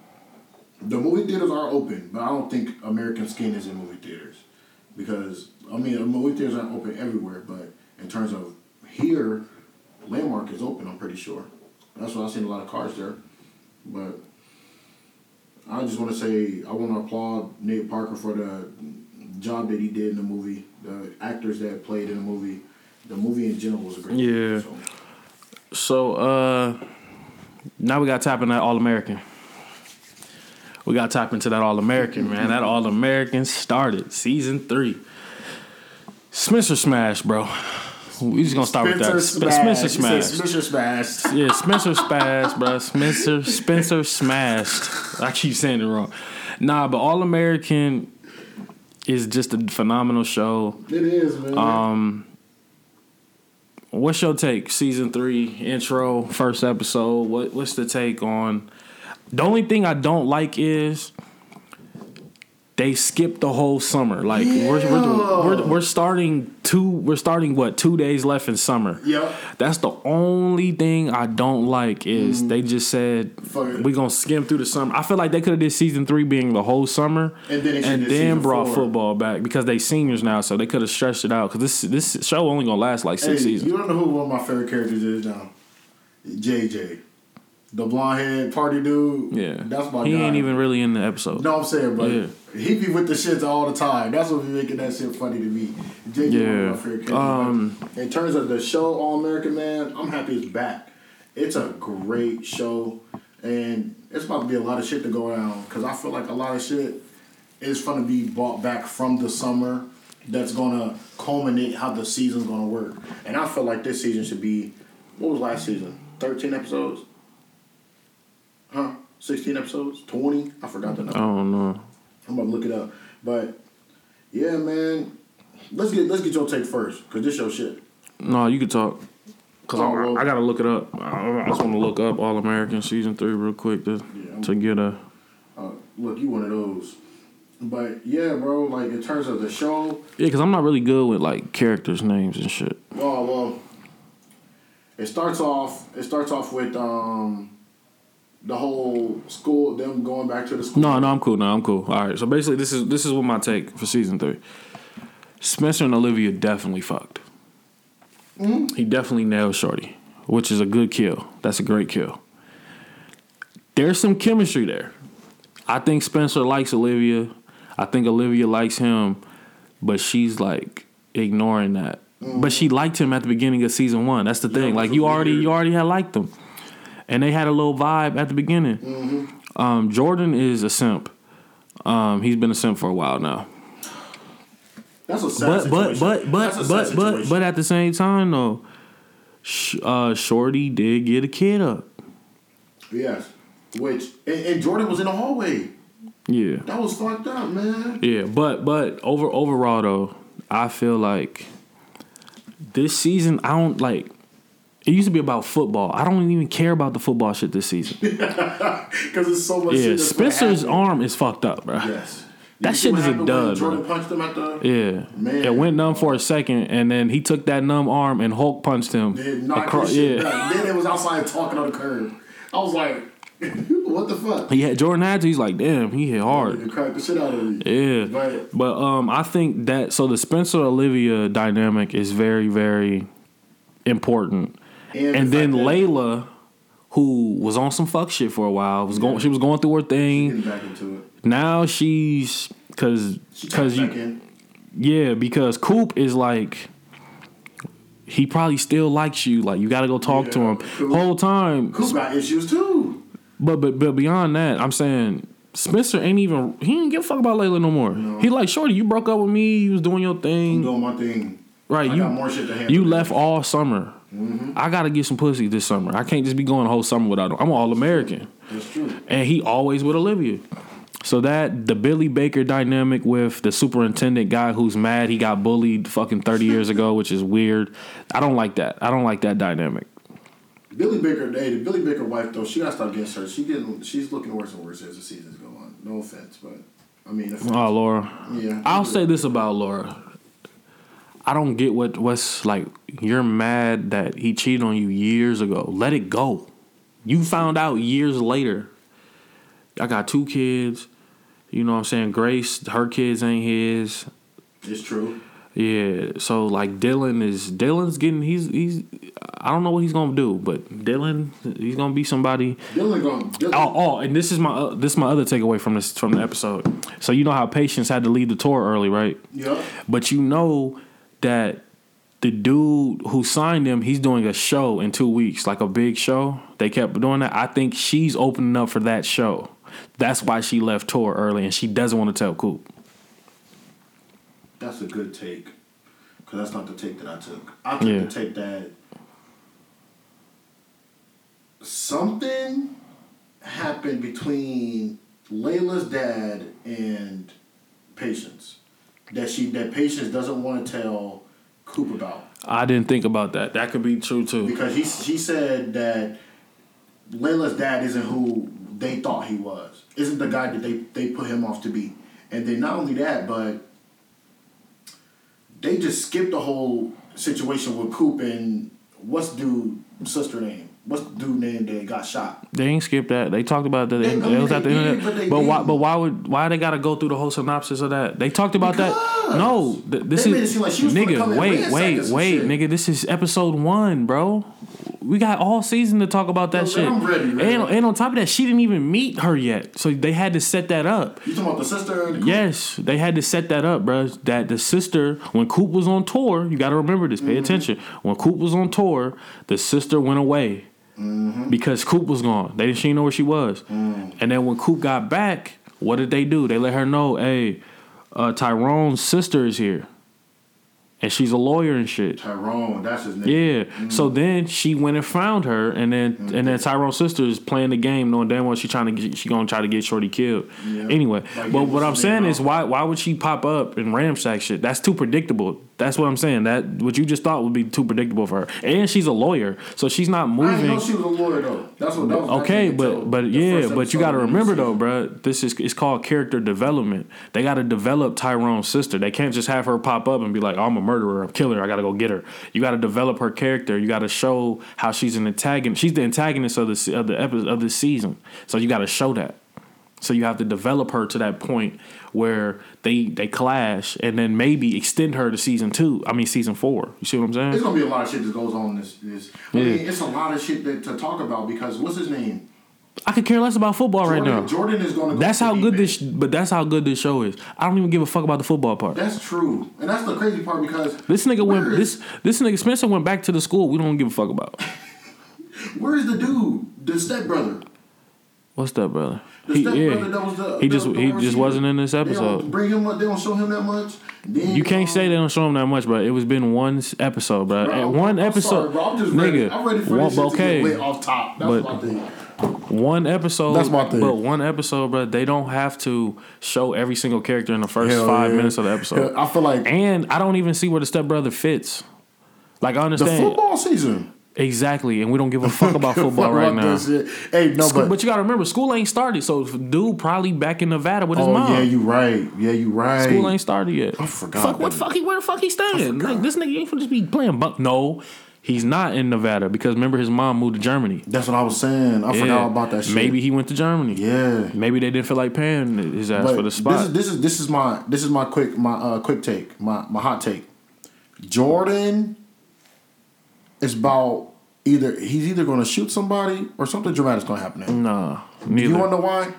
the movie theaters are open, but I don't think American Skin is in movie theaters because I mean, the movie theaters aren't open everywhere. But in terms of here, Landmark is open. I'm pretty sure. That's why I've seen a lot of cars there. But I just want to say I want to applaud Nate Parker for the job that he did in the movie. The actors that played in the movie. The movie in general was a great. Yeah. Movie, so. So uh, now we got to tap in that All American. We got to tap into that All American, man. That All American started season three. Spencer Smash, bro. We just gonna start with that. Sp- Spencer You said Smash. Spencer Smash. Yeah, Spencer Spaz, bro. Spencer Spencer smashed. I keep saying it wrong. Nah, but All American is just a phenomenal show. It is, man. Um, what's your take? Season three intro, first episode. What what's the take on? The only thing I don't like is they skipped the whole summer. Like we're, we're, we're we're starting two. We're starting what two days left in summer. Yep. That's the only thing I don't like is mm. they just said Fuck it. we gonna skim through the summer. I feel like they could have did season three being the whole summer, And then and then brought four. football back because they seniors now, so they could have stretched it out. Because this this show only gonna last like six Hey, seasons. you don't know who one of my favorite characters is now? JJ. The blonde head party dude. yeah, That's my he guy. ain't even really in the episode. No, I'm saying, but Yeah. He be with the shits all the time. That's what be making that shit funny to me. One Yeah. of my favorite characters. Um, in terms of the show All American Man, I'm happy it's back. It's a great show, and it's about to be a lot of shit to go down because I feel like a lot of shit is going to be bought back from the summer. That's gonna culminate how the season's gonna work, and I feel like this season should be. What was last season? Thirteen episodes. Huh? Sixteen episodes? Twenty? I forgot the number. I don't know. I'm about to look it up. But yeah, man. Let's get let's get your take first, cause this your shit. No, you can talk. Cause Oh, I, well. I gotta look it up. I, I just want to look up All American season three real quick to Yeah. to get a. Uh, look, you one of those. But yeah, bro. Like in terms of the show, Yeah, cause I'm not really good with like characters' names and shit. oh well. It starts off. It starts off with um, the whole school. Them going back to the school. No, no, I'm cool. No, I'm cool. All right. So basically, this is this is what my take for season three. Spencer and Olivia definitely fucked. Hmm? He definitely nailed Shorty, which is a good kill. That's a great kill. There's some chemistry there. I think Spencer likes Olivia. I think Olivia likes him, but she's like ignoring that. but mm-hmm. she liked him at the beginning of season one. That's the thing. which like you already weird. you already had liked him, and they had a little vibe at the beginning. Mm-hmm. Um, Jordan is a simp. Um, he's been a simp for a while now. That's a sad But but situation. but but a but but but at the same time though, Sh- uh, Shorty did get a kid up. yes, which and, and Jordan was in the hallway. Yeah. That was fucked up, man. Yeah, but but over overall though, I feel like this season I don't like. It used to be about football. I don't even care about the football shit this season. Because it's so much. Yeah, Spencer's arm is fucked up, bro. Yes. That You see shit is a dud, Jordan bro. punched him at the. Yeah, Man. it went numb for a second, and then he took that numb arm and Hulk punched him. Across- yeah, back. Then it was outside talking on the curb. I was like, what the fuck? he had Jordan had to. He's like, damn, he hit hard. You cracked the shit out of me. Yeah, But but um, I think that so the Spencer Olivia dynamic is very very important. And, and then Layla, who was on some fuck shit for a while, was going. She was going through her thing. Getting back into it. Now she's because because you in. yeah because Coop is like. He probably still likes you. Like you got to go talk to him. Coop- Whole time, Coop got issues too. but but but beyond that, I'm saying Spencer ain't even. He ain't give a fuck about Layla no more. He like, shorty, you broke up with me. You was doing your I'm thing, doing my thing. right? I you got more shit to handle. you left all summer. Mm-hmm. I gotta get some pussy this summer. I can't just be going the whole summer without him. I'm all American. That's true. and he always with Olivia. So that the Billy Baker dynamic with the superintendent guy who's mad he got bullied fucking thirty years ago, which is weird. I don't like that. I don't like that dynamic. Billy Baker, hey, the Billy Baker wife though, she got to stop getting hurt. She getting, she's looking worse and worse as the seasons go on. No offense, but I mean, offense. Oh, Laura. yeah. I'll say this about Laura. I don't get what what's like. You're mad that he cheated on you years ago. Let it go. You found out years later. I got two kids. You know what I'm saying? Grace, her kids ain't his. it's true. Yeah, so like Dylan is Dylan's getting he's he's I don't know what he's gonna do, but Dylan he's gonna be somebody. Dylan going. Dylan, Oh, oh, and this is my uh, this is my other takeaway from this from the episode. So you know how Patience had to leave the tour early, right? yeah. But you know that the dude who signed him, he's doing a show in two weeks, like a big show. They kept doing that. I think she's opening up for that show. That's why she left tour early, and she doesn't want to tell Coop. That's a good take. Because that's not the take that I took. I took Yeah. the take that something happened between Layla's dad and Patience. That she that Patience doesn't want to tell Coop about. I didn't think about that. That could be true too. Because he she said that Layla's dad isn't who they thought he was. Isn't the guy that they, they put him off to be. And then not only that, but they just skipped the whole situation with Coop and what's dude sister name? What's dude name that got shot? They ain't skipped that. They talked about that. They- it was at the end. but But why? But why would? Why they got to go through the whole synopsis of that? They talked about that. No, th- this They is like she was gonna come nigga. Wait, wait, wait, nigga. This is episode one, bro. We got all season to talk about that Yo, shit. I'm ready, man. And, and on top of that, she didn't even meet her yet, so they had to set that up. You talking about the sister the Yes, they had to set that up, bro. That the sister, when Coop was on tour, you got to remember this. Pay Mm-hmm. attention. When Coop was on tour, the sister went away Mm-hmm. because Coop was gone. They didn't. She know where she was. Mm. And then when Coop got back, what did they do? They let her know, hey, uh, Tyrone's sister is here, and she's a lawyer and shit. Tyrone, that's his name. Yeah. So then she went and found her, and then and then Tyrone's sister is playing the game, knowing damn well she trying to get, she gonna try to get Shorty killed. Yeah. Anyway, Like, but what I'm saying is why why would she pop up and ramsack shit? That's too predictable. That's what I'm saying. That what you just thought would be too predictable for her, and she's a lawyer, so she's not moving. I didn't know she was a lawyer though. That's what that was Okay, but but yeah, but you got to remember though, bro. This is it's called character development. They got to develop Tyrone's sister. They can't just have her pop up and be like, oh, "I'm a murderer, I'm a killer. I got to go get her." You got to develop her character. You got to show how she's an antagonist. She's the antagonist of the of the episode of this season. So you got to show that. So you have to develop her to that point where they they clash, and then maybe extend her to season two. I mean, season four. You see what I'm saying? There's gonna be a lot of shit that goes on in this. this. I Yeah. mean, it's a lot of shit that, to talk about because what's his name? I could care less about football right now. Jordan is going to. That's how good this. But that's how good this show is. I don't even give a fuck about the football part. That's true, and that's the crazy part because This nigga went. where is- This this nigga Spencer went back to the school. We don't give a fuck about. Where's the dude, the stepbrother? What's that, brother? The He, stepbrother yeah. that was the He just the he just receiver. wasn't in this They don't episode. bring him up. They don't show him that much. Then, You can't um, say they don't show him that much, but it was been one episode, bro. bro, one I'm episode, sorry, bro. I'm just ready. nigga. I'm ready for one, this shit okay, to get lit off top. That's but- my thing. one episode. That's my thing. But one episode, bro. They don't have to show every single character in the first Hell five yeah. minutes of the episode. Yeah, I feel like And I don't even see where the stepbrother fits. Like I understand the football season. Exactly, and we don't give a fuck about football right now. Hey, no, School- but, but, you gotta remember, school ain't started, so dude probably back in Nevada with his oh mom. yeah, you right. Yeah, you right. School ain't started yet. I forgot Fuck what fuck he where the fuck he staying? Like this nigga ain't finna just be playing bunk. No, he's not in Nevada because remember his mom moved to Germany. That's what I was saying. I Yeah. forgot about that shit. Maybe he went to Germany. Yeah. Maybe they didn't feel like paying his ass But for the this spot. is this is this is my this is my quick my uh quick take my my hot take. Jordan is about either he's either going to shoot somebody or something dramatic's going to happen. To nah, neither. You want to know why?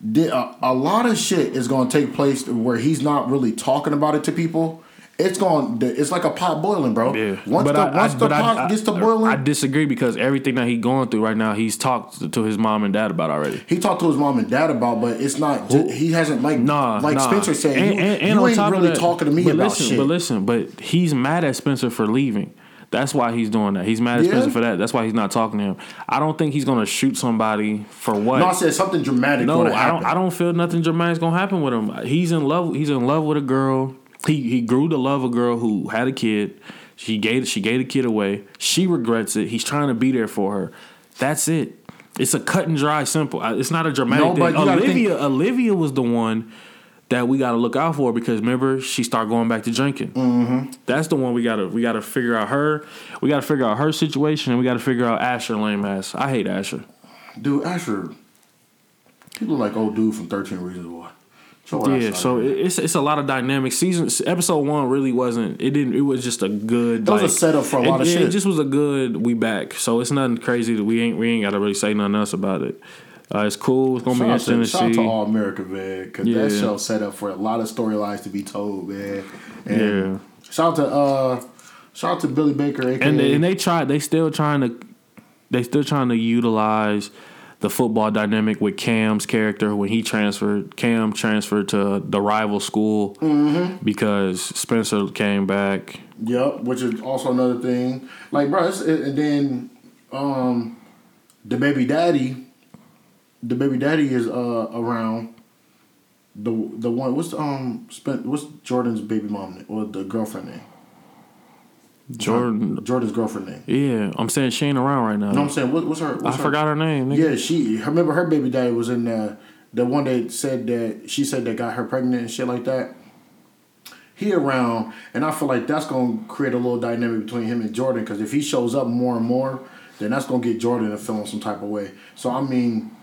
The, uh, a lot of shit is going to take place where he's not really talking about it to people. It's going. It's like a pot boiling, bro. yeah. Once the once the but pot I- gets to boiling, I disagree because everything that he's going through right now, he's talked to his mom and dad about already. he talked to his mom and dad about, but it's not. ju- he hasn't like Nah, like nah. Spencer said. And- you and- and you ain't really that- talking to me but about listen, shit. But listen, but he's mad at Spencer for leaving. That's why he's doing that. He's mad at Yeah. Spencer for that. That's why he's not talking to him. I don't think he's gonna shoot somebody for what. No, I said something dramatic. No, I don't. I don't feel nothing dramatic's gonna happen with him. He's in love. He's in love with a girl. He he grew to love a girl who had a kid. She gave she gave the kid away. She regrets it. He's trying to be there for her. That's it. It's a cut and dry, simple. Uh, It's not a dramatic No, thing. Olivia Olivia was the one that we got to look out for because remember she started going back to drinking. Mm-hmm. That's the one we gotta we gotta figure out her. We gotta figure out her situation and we gotta figure out Asher lame ass. I hate Asher. Dude, Asher, he look like old dude from Thirteen Reasons Why. Yeah, so it- it's it's a lot of dynamics. Season episode one really wasn't. It didn't. It was just a good. It was a setup for a it- lot of it, shit. It just was a good. We back. So it's nothing crazy that we ain't. We ain't got to really say nothing else about it. Uh, it's cool. It's gonna be Shout out, interesting to, to shout out see. to All America, man, because Yeah. that show set up for a lot of storylines to be told, man. And Yeah. Shout out to uh, shout out to Billy Baker, aka and they, and they tried. They still trying to. They still trying to utilize the football dynamic with Cam's character when he transferred. Cam transferred to the rival school Mm-hmm. because Spencer came back. Yep, which is also another thing. Like, bro, it's, and then um, the baby daddy, the baby daddy is uh around. The the one what's um spent what's Jordan's baby mom name or the girlfriend name? Jordan. Jordan's girlfriend name. Yeah, I'm saying she ain't around right now. What I'm saying? What, what's her? I What's her, forgot her name. nigga. Yeah, she. I remember her baby daddy was in the the one that said that she said that got her pregnant and shit like that. He around, and I feel like that's gonna create a little dynamic between him and Jordan. Because if he shows up more and more, then that's gonna get Jordan to feel some type of way. So I mean,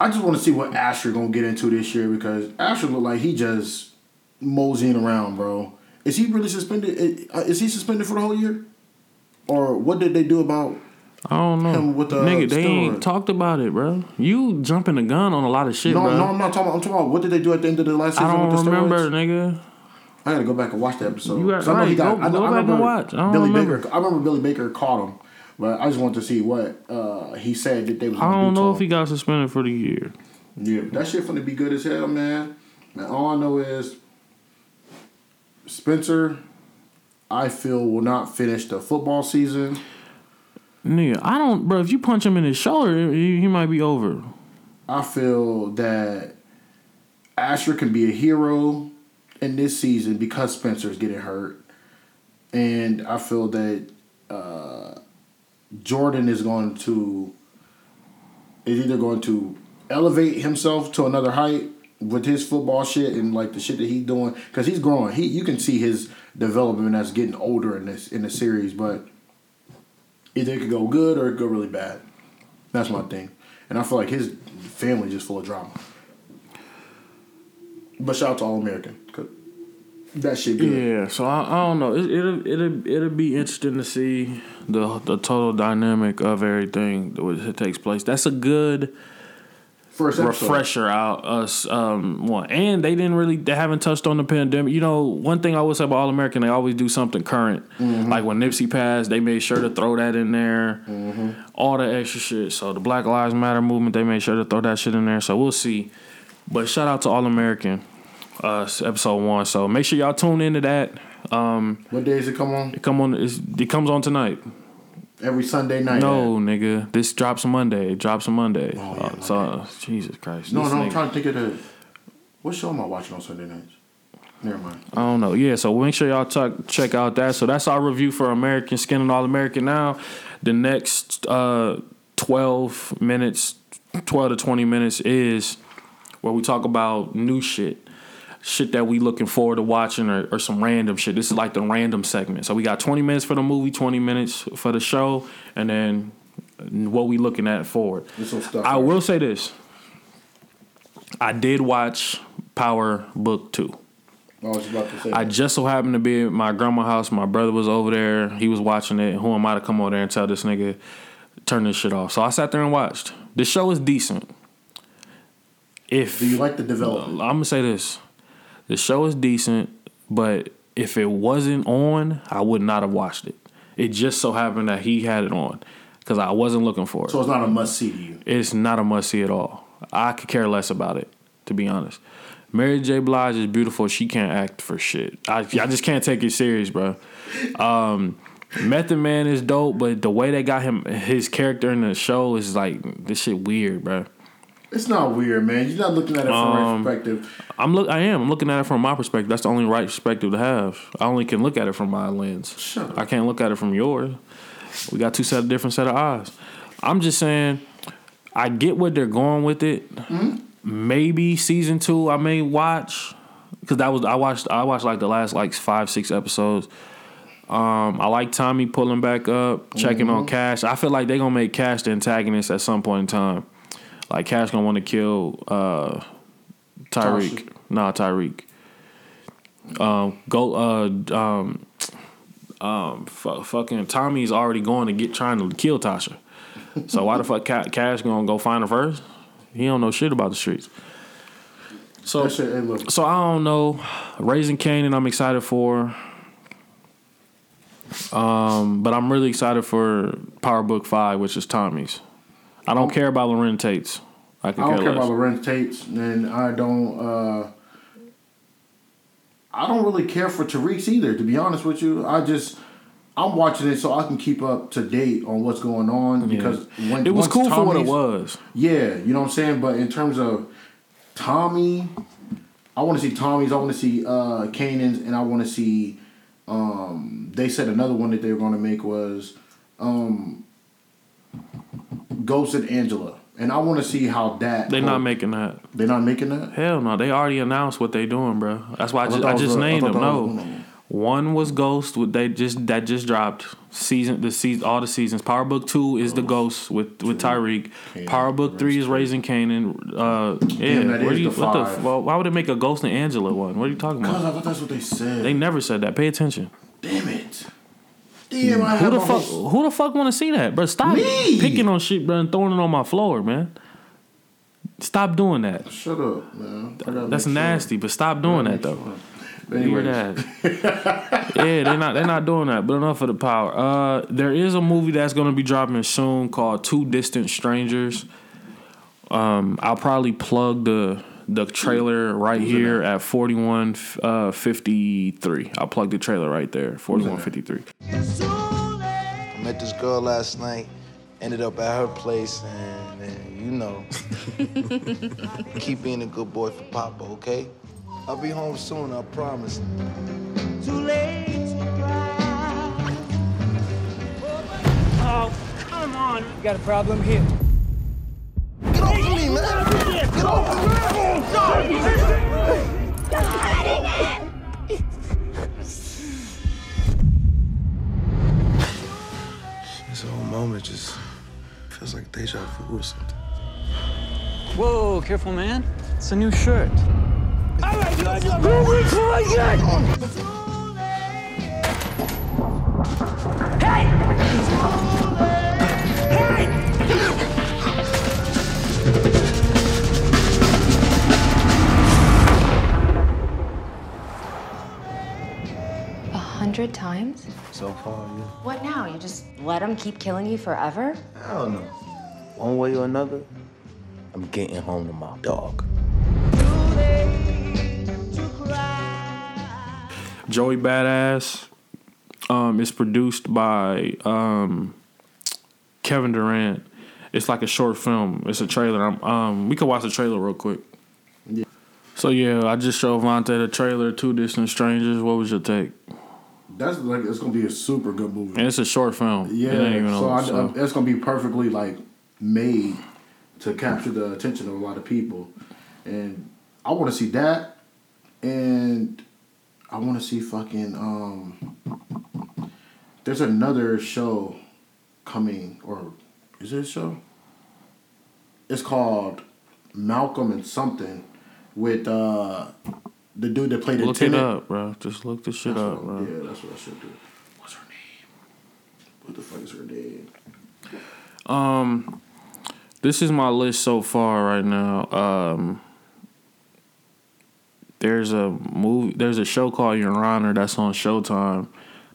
I just want to see what Asher gonna get into this year because Asher look like he just moseying around, bro. Is he really suspended? uh, Is he suspended for the whole year? Or what did they do about I don't know. Him with the Nigga, they ain't talked about it, bro. You jumping the gun on a lot of shit, No, bro. no, I'm not talking. About, I'm talking about what did they do at the end of the last season? I don't with the remember, steroids? nigga. I gotta go back and watch the episode. You got- 'Cause I know he got. go- I, know- go I back and watch. I don't Billy remember. Baker. I remember Billy Baker caught him, but I just wanted to see what uh, he said that they was. I gonna don't do know if he got suspended for the year. Yeah, that shit finna be good as hell, man. And all I know is Spencer. I feel will not finish the football season. Nigga, I don't, bro. If you punch him in his shoulder, he, he might be over. I feel that Asher can be a hero in this season because Spencer's getting hurt. And I feel that uh, Jordan is going to is either going to elevate himself to another height with his football shit and like the shit that he's doing because he's growing. He you can see his development as getting older in this in the series, but either it could go good or it could go really bad. That's my thing, and I feel like his family just full of drama. But shout out to All American. That shit good. Yeah, so I, I don't know. It, it'll it'll it'll be interesting to see the the total dynamic of everything that takes place. That's a good First episode. refresher out us um one. And they didn't really they haven't touched on the pandemic. You know one thing i would say about all american they always do something current. Like when nipsey passed they made sure to throw that in there. All the extra shit. So the black lives matter movement they made sure to throw that shit in there. So we'll see. But shout out to all american uh episode one so make sure y'all tune into that um What days it come on? it come on it comes on tonight Every Sunday night. no nigga this drops on monday it drops on monday Oh, yeah, Uh, so uh, jesus christ No, no, I'm nigga- trying to think of the. What show am I watching on Sunday nights? Never mind. I don't know. Yeah, so make sure y'all check check out that. So that's our review for American Skin and All American. Now, the next uh, twelve minutes, twelve to twenty minutes is where we talk about new shit, shit that we looking forward to watching, or, or some random shit. This is like the random segment. So we got twenty minutes for the movie, twenty minutes for the show, and then what we looking at forward. I will say this. I did watch Power Book Two. I was about to say. I just so happened to be at my grandma's house. My brother was over there. He was watching it. Who am I to come over there and tell this nigga turn this shit off? So I sat there and watched. The show is decent. If Do you like the development? I'm gonna say this, the show is decent, but if it wasn't on, I would not have watched it. It just so happened that he had it on because I wasn't looking for it. So it's not a must see to you. It's not a must see at all. I could care less about it, to be honest. Mary J. Blige is beautiful. She can't act for shit. I, I just can't take it serious, bro. Um, Method Man is dope, but the way they got him, his character in the show is like this shit weird, bro. It's not weird, man. You're not looking at it from Um, right perspective. I'm look. I am. I'm looking at it from my perspective. That's the only right perspective to have. I only can look at it from my lens. Up. I can't look at it from yours. We got two set different set of eyes. I'm just saying. I get what they're going with it. Hmm? Maybe season two I may watch because that was I watched I watched like the last like five six episodes. Um, I like Tommy pulling back up, checking Mm-hmm. on Cash. I feel like they're gonna make Cash the antagonist at some point in time. Like Cash gonna want to kill uh, Tariq. Tasha. Nah, Tariq. Um, go. Uh, um, um, fu- fucking Tommy's already going to get trying to kill Tasha. So why the fuck Ca- Cash gonna go find her first? He don't know shit about the streets. So That shit, hey, look. so I don't know. Raising Kanan, I'm excited for. Um, but I'm really excited for Power Book Five, which is Tommy's. I don't care about Larenz Tate's. I I don't care less. about Larenz Tate's, and I don't. uh I don't really care for Tariq's either. To be honest with you, I just I'm watching it so I can keep up to date on what's going on because when it was cool for what it was. Yeah, you know what I'm saying. But in terms of Tommy, I want to see Tommy's. I want to see uh Kanan's, and I want to see. Um, they said another one that they were going to make was um, Ghost and Angela, and I want to see how that. They're not making that. They're not making that. Hell no, they already announced what they're doing, bro. That's why I, I just, I just a- I named thought them. No, was one of them. one was Ghost. With they just that just dropped season the season all the seasons. Power Book Two is the Ghost with with Tariq. Power Book Three is Raising Kanan. Uh, yeah, where is do you, the what the well, why would they make a Ghost and Angela one? What are you talking about? Cause about? I thought that's what they said. They never said that. Pay attention. Damn it. I Who the fuck? whole- Who the fuck want to see that, bro? Stop Me! picking on shit, bro, and throwing it on my floor, man. Stop doing that. Shut up, man. That's make sure. nasty, but stop doing that though. sure. Anyways, yeah, they're not they're not doing that. But enough of the power. Uh, there is a movie that's gonna be dropping soon called Two Distant Strangers. Um, I'll probably plug the the trailer right here at forty one uh, fifty three. I'll plug the trailer right there. Forty one fifty three. I met this girl last night, ended up at her place, and, and you know, keep being a good boy for Papa, okay? I'll be home soon, I promise. Too late to try. Oh, come on. You got a problem here. Get off of me, man! Get off of me! This whole moment just feels like deja vu or something. Whoa, careful, man. It's a new shirt. A hundred times? So far, yeah. What now? You just let him keep killing you forever? I don't know. One way or another, I'm getting home to my dog. Joey Badass. Um, it's produced by um, Kevin Durant. It's like a short film. It's a trailer. I'm, um, we can watch the trailer real quick. Yeah. So yeah, I just showed Vontae the trailer. Two Distant Strangers. What was your take? That's like it's gonna be a super good movie. And it's a short film. Yeah, It ain't even so, I, so. I, it's gonna be perfectly like made to capture the attention of a lot of people, and I want to see that, and I want to see fucking um. There's another show coming, or is it a show? It's called Malcolm and something, with uh the dude that played the Look it up, bro. Just look this shit That's up, what- bro. Yeah, that's what I should do. What's her name? What the fuck is her name? Um, this is my list so far right now. Um, there's a movie. There's a show called Your Honor that's on Showtime.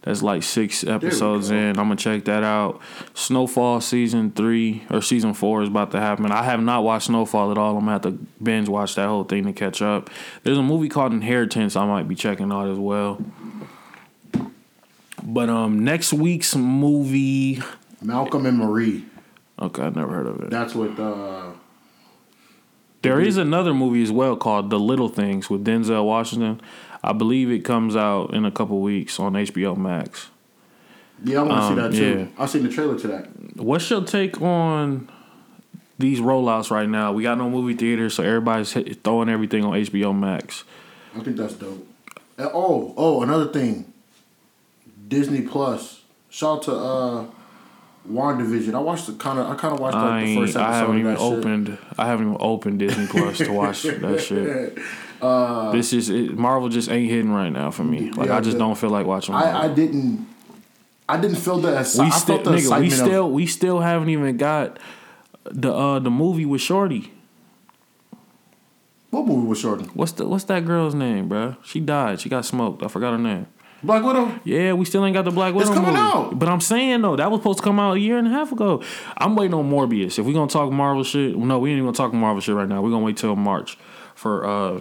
That's like six episodes in. I'm gonna check that out. Snowfall season three or season four is about to happen. I have not watched Snowfall at all. I'm gonna have to binge watch that whole thing to catch up. There's a movie called Inheritance I might be checking out as well. But um, next week's movie. Malcolm and Marie. Okay, I never heard of it. That's what. uh There is another movie as well called The Little Things with Denzel Washington. I believe it comes out in a couple weeks on HBO Max. Yeah, I want to Um, see that too. yeah. I seen the trailer to that. What's your take on these rollouts right now? We got no movie theater, so everybody's throwing everything on HBO Max. I think that's dope. Oh, oh, another thing. Disney Plus. Shout out to uh WandaVision. I watched the kind of. I kind of watched like the first episode. I haven't of even that shit. opened. I haven't even opened Disney Plus to watch that shit. this is it, Marvel just ain't hitting right now for me. Like Yeah, I just the- don't feel like watching. Marvel. I, I didn't. I didn't feel the. Exci- we I still, nigga, we excitement of- still, we still haven't even got the uh the movie with Shorty. What movie was Shorty? What's the what's that girl's name, bruh? She died. She got smoked. I forgot her name. Black Widow. Yeah, we still ain't got the Black Widow It's coming movie. out. But I'm saying though, that was supposed to come out a year and a half ago. I'm waiting on Morbius. If we gonna talk Marvel shit, no, we ain't even gonna talk Marvel shit right now. We're gonna wait till March for uh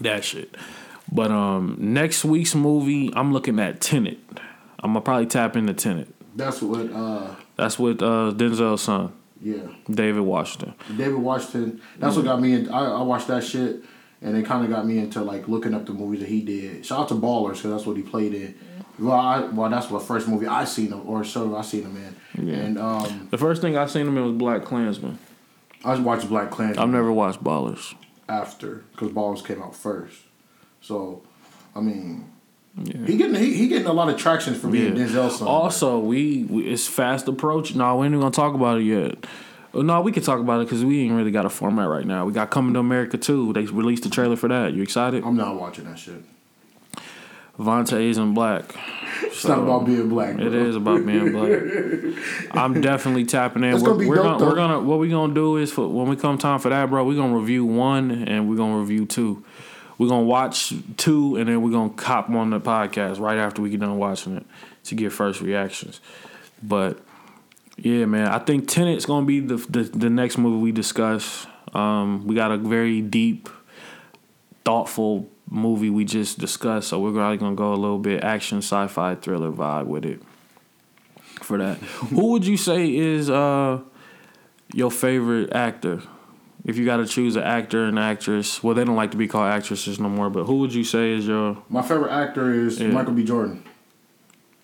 that shit. But um next week's movie, I'm looking at Tenet. I'm gonna probably tap into Tenet. That's what. uh That's what uh Denzel's son, Yeah. David Washington. David Washington. That's what got me in. I, I watched that shit, and it kind of got me into like looking up the movies that he did. Shout out to Ballers because that's what he played in. Well, I, well, that's the first movie I seen him or so I seen him in. Yeah. And um, The first thing I seen him in was Black Klansman. I just watched Black Klansman I've never watched Ballers. After because Ballers came out first. So, I mean, Yeah. he getting he, he getting a lot of traction for being Yeah. Denzel's son. Also, we, we it's fast approach. No, we ain't even gonna talk about it yet. Uh, No, we can talk about it because we ain't really got a format right now. We got Coming to America too. They released the trailer for that. You excited? I'm not watching that shit. Vontae is in black. It's not about being black. Bro. It is about being black. I'm definitely tapping in. It's we're gonna be we're dope, gonna, we're gonna what we gonna do is for when we come time for that, bro. We're gonna review one and we're gonna review two. We're gonna watch two and then we're gonna cop on the podcast right after we get done watching it to get first reactions. But yeah, man, I think Tenet's gonna be the the, the next movie we discuss. Um, we got a very deep, thoughtful movie we just discussed, so we're probably gonna go a little bit action, sci-fi, thriller vibe with it. For that, who would you say is uh your favorite actor? If you got to choose an actor and actress, well, they don't like to be called actresses no more. But who would you say is your My favorite actor is Yeah. Michael B. Jordan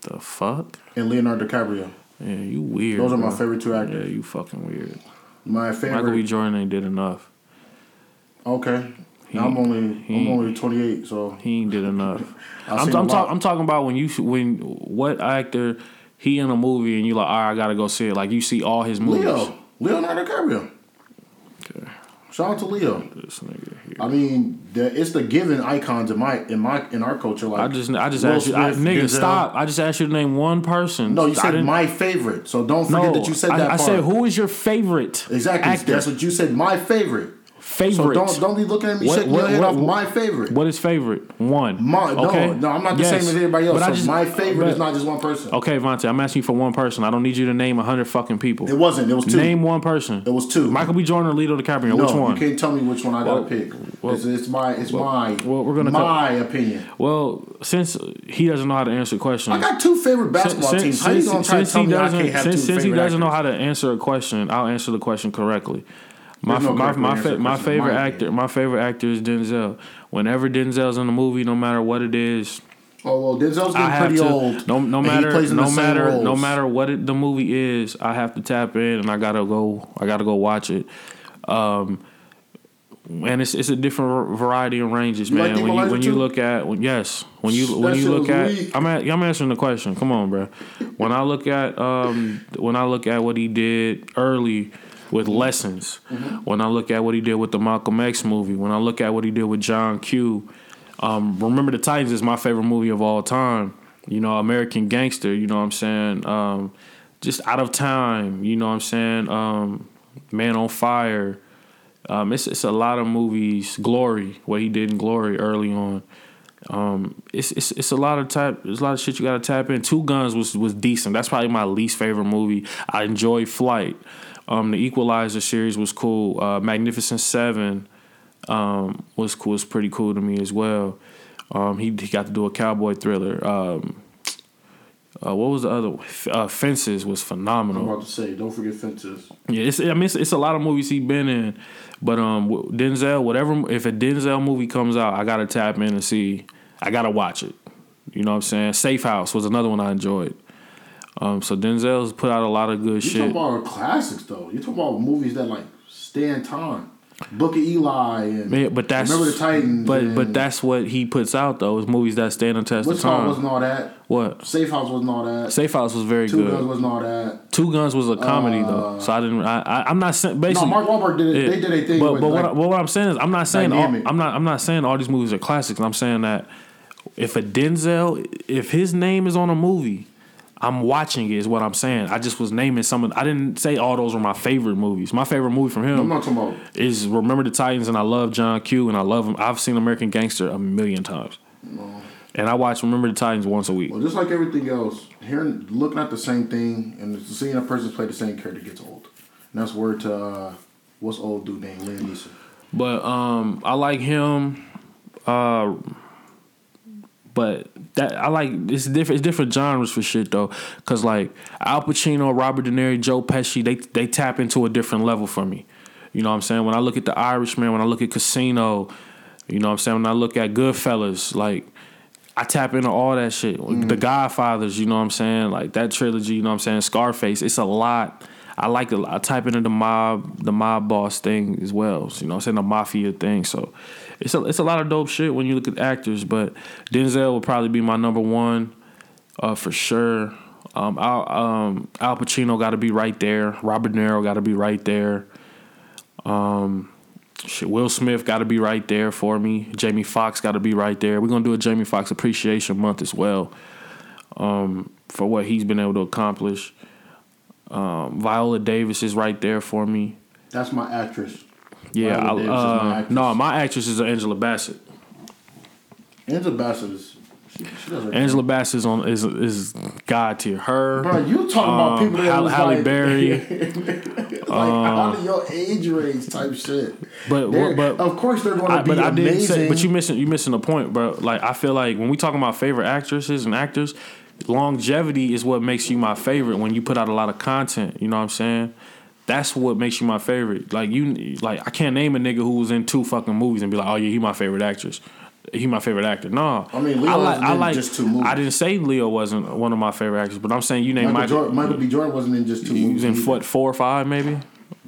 the fuck? and Leonardo DiCaprio. Yeah, you weird. Those are my favorite two actors. Yeah, you fucking weird. My favorite. Michael B. Jordan ain't did enough. Okay. I'm only I'm only 28, so He ain't did enough. I'm, I'm, talk, I'm talking about when you when what actor he in a movie and you like, all right, I gotta go see it. Like you see all his movies. Leo, Leonardo DiCaprio. Okay. Shout out to Leo. This nigga I mean, the, it's the given icons in my in my in our culture. Like I just I just Will asked you, I, nigga, Denzel. stop. I just asked you to name one person. No, you said my favorite. So don't forget No, that you said I, that. I part. said who is your favorite exactly. actor? That's what you said. My favorite. Favorite. So don't don't be looking at me What- shaking what- your head what- off. My favorite. What is favorite? One. My, no, okay. no, I'm not the Yes. same as everybody else. But I just- my favorite is not just one person. Okay, Vontae, I'm asking you for one person. I don't need you to name a hundred fucking people. It wasn't. It was two. Name one person. It was two. Michael B. Jordan or Leonardo DiCaprio. no, which one? you can't tell me which one I gotta Well, pick. well, it's, it's my it's my well, we're gonna my opinion. Well, since he doesn't know how to answer questions, I got two favorite basketball since, teams. How you since- gonna try to tell me I can't have since, two since he doesn't know how to answer a question, I'll answer the question correctly. My no my my, fa- my favorite my actor my favorite actor is Denzel. Whenever Denzel's in a movie, no matter what it is, Oh well, Denzel's getting pretty to old. no no and he matter plays in no the same matter no matter what it, the movie is, I have to tap in and I gotta go I gotta go watch it. Um, and it's it's a different variety of ranges, You like man. the when you Equalizer when you look at when, yes, when you That when you look at weak. I'm at, I'm answering the question. Come on, bro. When I look at um when I look at what he did early with lessons, Mm-hmm. when I look at what he did with the Malcolm X movie, when I look at what he did with John Q, um, Remember the Titans is my favorite movie of all time. You know, American Gangster. You know what I'm saying? Um, just out of time. You know what I'm saying? Um, Man on Fire. Um, it's it's a lot of movies. Glory, what he did in Glory early on. Um, it's it's it's a lot of type. There's a lot of shit you got to tap in. Two Guns was was decent. That's probably my least favorite movie. I enjoy Flight. Um, the Equalizer series was cool. Uh, Magnificent Seven um, was cool. Was pretty cool to me as well. Um, he he got to do a cowboy thriller. Um, uh, what was the other? one? Uh, Fences was phenomenal. I'm about to say, don't forget fences. Yeah, it's, I mean, it's, it's a lot of movies he's been in, but um, Denzel, whatever, if a Denzel movie comes out, I gotta tap in and see. I gotta watch it. You know what I'm saying? Safe House was another one I enjoyed. Um, so Denzel's put out a lot of good You shit. You talking about classics though. You talking about movies that like stand time. Book of Eli and Yeah, but that's Remember the Titans. But but that's what he puts out though is movies that stand the test of time. wasn't all that. What Safe House wasn't all that. Safe House was very Two good. Guns wasn't all that. Two Guns was a comedy Uh, though, so I didn't. I, I'm not saying No. Mark Wahlberg did it. Yeah. They did a thing But but like, what, what I'm saying is I'm not saying all, I'm not I'm not saying all these movies are classics. I'm saying that if a Denzel if his name is on a movie, I'm watching it. Is what I'm saying. I just was naming some. Of, I didn't say all those were my favorite movies. My favorite movie from him I'm not talking about. is Remember the Titans, and I love John Q, and I love him. I've seen American Gangster a million times, and I watch Remember the Titans once a week. Well, just like everything else, hearing, looking at the same thing, and seeing a person play the same character gets old. And that's word to uh, what's old dude named Liam Neeson. But um, I like him. Uh, but that I like it's different. It's different genres for shit though, cause like Al Pacino, Robert De Niro, Joe Pesci, they they tap into a different level for me. You know what I'm saying? When I look at The Irishman, when I look at Casino, you know what I'm saying? When I look at Goodfellas, like I tap into all that shit. Mm. The Godfathers, you know what I'm saying? Like that trilogy, you know what I'm saying? Scarface, it's a lot. I like the I type into the mob, the mob boss thing as well. So, you know what I'm saying? The mafia thing. So it's a it's a lot of dope shit when you look at actors, but Denzel would probably be my number one, uh, for sure. Um, Al, um, Al Pacino got to be right there. Robert De Niro got to be right there. Um, shit, Will Smith got to be right there for me. Jamie Foxx got to be right there. We're gonna do a Jamie Foxx Appreciation Month as well, um, for what he's been able to accomplish. Um, Viola Davis is right there for me. That's my actress. Yeah, I, is my uh, no, my actress is Angela Bassett. Angela Bassett is. She, she Angela Bassett is on is is god tier. Her, Bro, you talking about um, people that Halle, Halle like, Berry, like out of your age range type shit. but They're- but of course they're going to be but I didn't amazing. say. But you missing you missing the point, bro. Like I feel like when we talking about favorite actresses and actors, longevity is what makes you my favorite. When you put out a lot of content, you know what I'm saying. That's what makes you my favorite. Like you, like I can't name a nigga who was in two fucking movies and be like, oh yeah, he my favorite actress. He my favorite actor. No, I mean, Leo I like. I like. just two movies. I didn't say Leo wasn't one of my favorite actors, but I'm saying you name Michael, Michael. Jordan, Michael B. Jordan wasn't in just two he movies. was in either. what four or five maybe,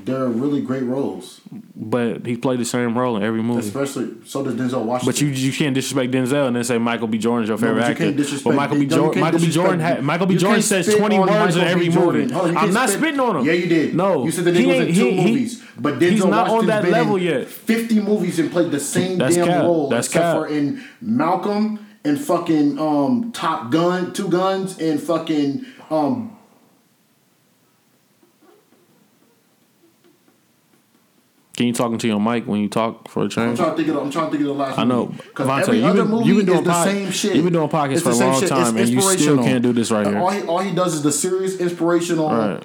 They're really great roles, but he played the same role in every movie. especially so does Denzel Washington. But you you can't disrespect Denzel and then say Michael B. Jordan's your No, favorite but you actor. can't disrespect- but Michael B. no, Jordan, Michael B. Jordan, had, Michael B. Jordan says twenty words in every movie. I'm can't spit- spitting on him. Yeah, you did. No, You said the nigga was in two movies. But Denzel He's not on that been level in yet. Fifty movies and played the same That's damn cap. role, That's except cap. for in Malcolm and fucking um Top Gun, Two Guns, and fucking um. Can you talk into your mic when you talk for a I'm trying to think of. The, I'm trying to think of the last. I know. because Vontae, every you've other been- movie you've been doing is the pod- same shit. you've been doing podcasts It's for a long shit. It's time, and you still can't do this right Uh, here. All he, all he does is the serious, inspirational Right.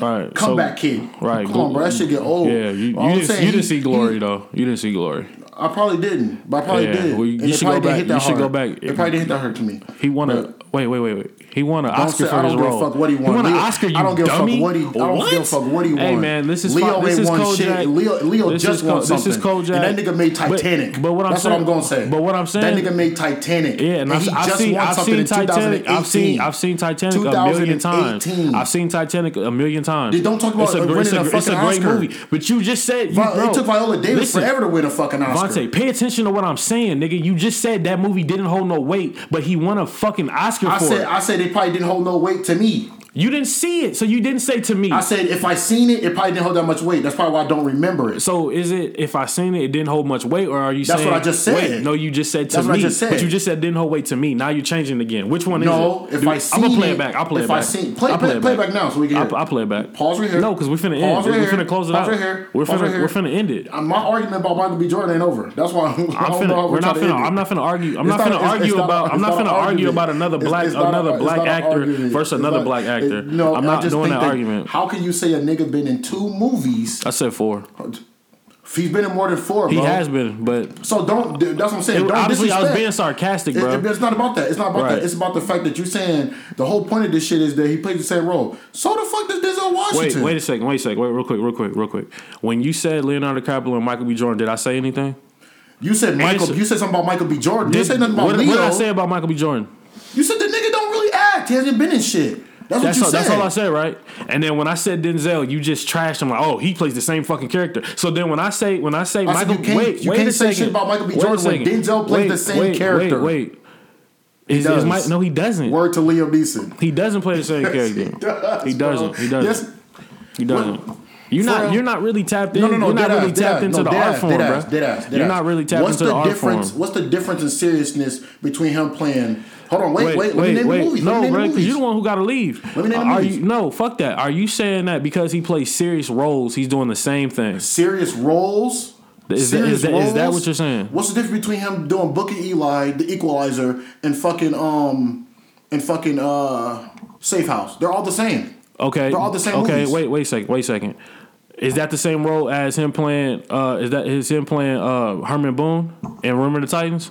Right. comeback so, kid. Right. Come on, bro. That shit get old. Yeah, you, you didn't, you didn't see glory he- though. You didn't see glory. I probably didn't, but I probably Yeah, did. well, you it should probably go back- you should go back. It probably didn't hit that hurt to me. He won a wait, wait, wait, wait. He won an Don't Oscar say- for I his don't give a role. fuck what he won. won an Oscar. You I don't give a fuck what he- I don't give a fuck what he won. Hey man, this is Leo this ain't is won Kojak. shit. Leo- Leo this just is won Ko- This is something. Kojak. And that nigga made Titanic. But, what I'm That's saying, what I'm gonna say. But what I'm saying, That nigga made Titanic. Yeah, and, I've, he I've just seen, won I've something seen in Titanic. I've seen, I've seen Titanic a million times. I've seen Titanic a million times. They don't talk about it's a, winning a a, fucking great movie. But you just said, you, it took Viola Davis forever to win a fucking Oscar. Vontae, pay attention to what I'm saying, nigga. You just said that movie didn't hold no weight, but he won a fucking Oscar for it. I said it probably didn't hold no weight to me. You didn't see it, so you didn't say to me. I said if I seen it, it probably didn't hold that much weight. That's probably why I don't remember it. So is it if I seen it, it didn't hold much weight, or are you That's saying what I just said. Wait, no, you just said to That's me. what I just said. But you just said didn't hold weight to me. Now you're changing again. Which one is No, it? if I I'm gonna play it- it back. I'll play if it I back. seen- play- I'll play- it play it back now so we can I'll, hear. I'll play it back. Pause right here. No, because we're finna end. Pause right we're here. finna close it Pause out. right here. We're Pause finna right here. we're finna end it. Uh, My argument about Michael B. Jordan ain't over. That's why I'm, I I'm don't know how finna, we're not finna. I'm not finna argue. I'm It's not not- finna it's- argue it's not about. I'm it's not not an finna argue argument. about another It's- black it's not a- another it's black not an actor argument. versus It's another not- black it- actor. no, I'm not doing think that argument. How can you say a nigga been in two movies? I said four. He's been in more than four, He bro. has been, but So don't. That's what I'm saying. it- don't obviously I was being sarcastic, bro. it- it's not about that. It's not about Right. that. It's about the fact that you're saying the whole point of this shit is that he plays the same role. So the fuck does Denzel Washington? wait a second. Wait a second. Wait, real quick, real quick, real quick. When you said Leonardo DiCaprio and Michael B. Jordan, did I say anything? You said Michael. You said something about Michael B. Jordan. Did, didn't say nothing about what, Leo. what did I say about Michael B. Jordan? You said the nigga don't really act. He hasn't been in shit. That's, That's all, that's all I said, right? And then when I said Denzel, you just trashed him like, oh, he plays the same fucking character. So then when I say when I say I said Michael, you wait, you wait can't a say second. shit about Michael B. Wait Jordan when. Denzel plays the same wait, character. Wait, wait. Is, is does. Mike, no, he doesn't. Word to Liam Neeson. He doesn't play the same character. He does. He doesn't. He doesn't. Yes. He doesn't. You're For not. real? You're not really tapped in. No, no, no. You're not really ass, tapped into no, the art ass, form, dead bro. ass, dead ass, dead You're not really tapped What's into the the art difference? form. What's the difference in seriousness between him playing? Hold on, wait, wait. Wait, let me name wait. the movies. Let me No, name the because you're the one who got to leave. Let me name the Are movies. you no? Fuck that. Are you saying that because he plays serious roles, he's doing the same thing? serious roles. Is that, is, that, is that what you're saying? What's the difference between him doing Book of Eli, The Equalizer, and fucking um and fucking uh Safe House? They're all the same. Okay. They're all the same Okay, movies. wait, wait a second, wait a second. Is that the same role as him playing? Uh, is that is him playing uh, Herman Boone in Remember the Titans?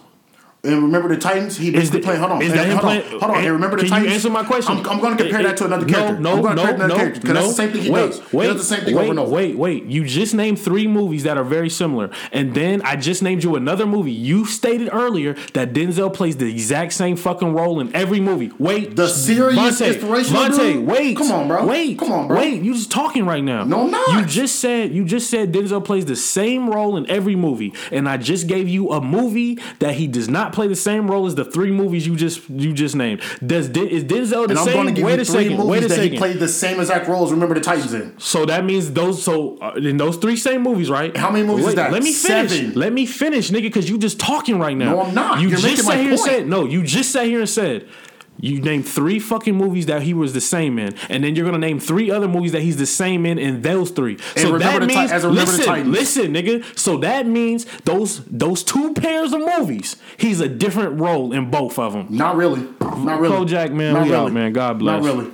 And remember the Titans? He basically the- playing. Hold on. is and- that him hold on. Hold on. And and- eh, remember the can you Titans? answer my question? I'm, I'm going to compare It- that to another no, character. No, to no, no, character no. that's the same thing he wait, does. Wait, he does the same thing wait, over and over. Wait, wait. You just named three movies that are very similar, and then I just named you another movie. You stated earlier that Denzel plays the exact same fucking role in every movie. Wait, The serious, inspirational Monte, dude? wait, Come on, bro. Wait, Come on, bro. Wait, you just talking right now. No, I'm not. You just said you just said Denzel plays the same role in every movie, and I just gave you a movie that he does not play the same role as the three movies you just you just named. Does is Denzel the And same? going to give wait a second. Wait a second. he played the same exact roles. Remember the Titans in. So that means those. So uh, in those three same movies, right? How many movies is that? Let me finish. Seven. Let me finish, nigga, because you just talking right now. No, I'm not. You You're just sat here and said no. You just sat here and said. You name three fucking movies that he was the same in, and then you're gonna name three other movies that he's the same in in those three. so Remember that means as a Remember the listen, listen, nigga. So that means those those two pairs of movies, he's a different role in both of them. Not really. Not really. Kojak, man, Not we really. out, man. God bless. Not really.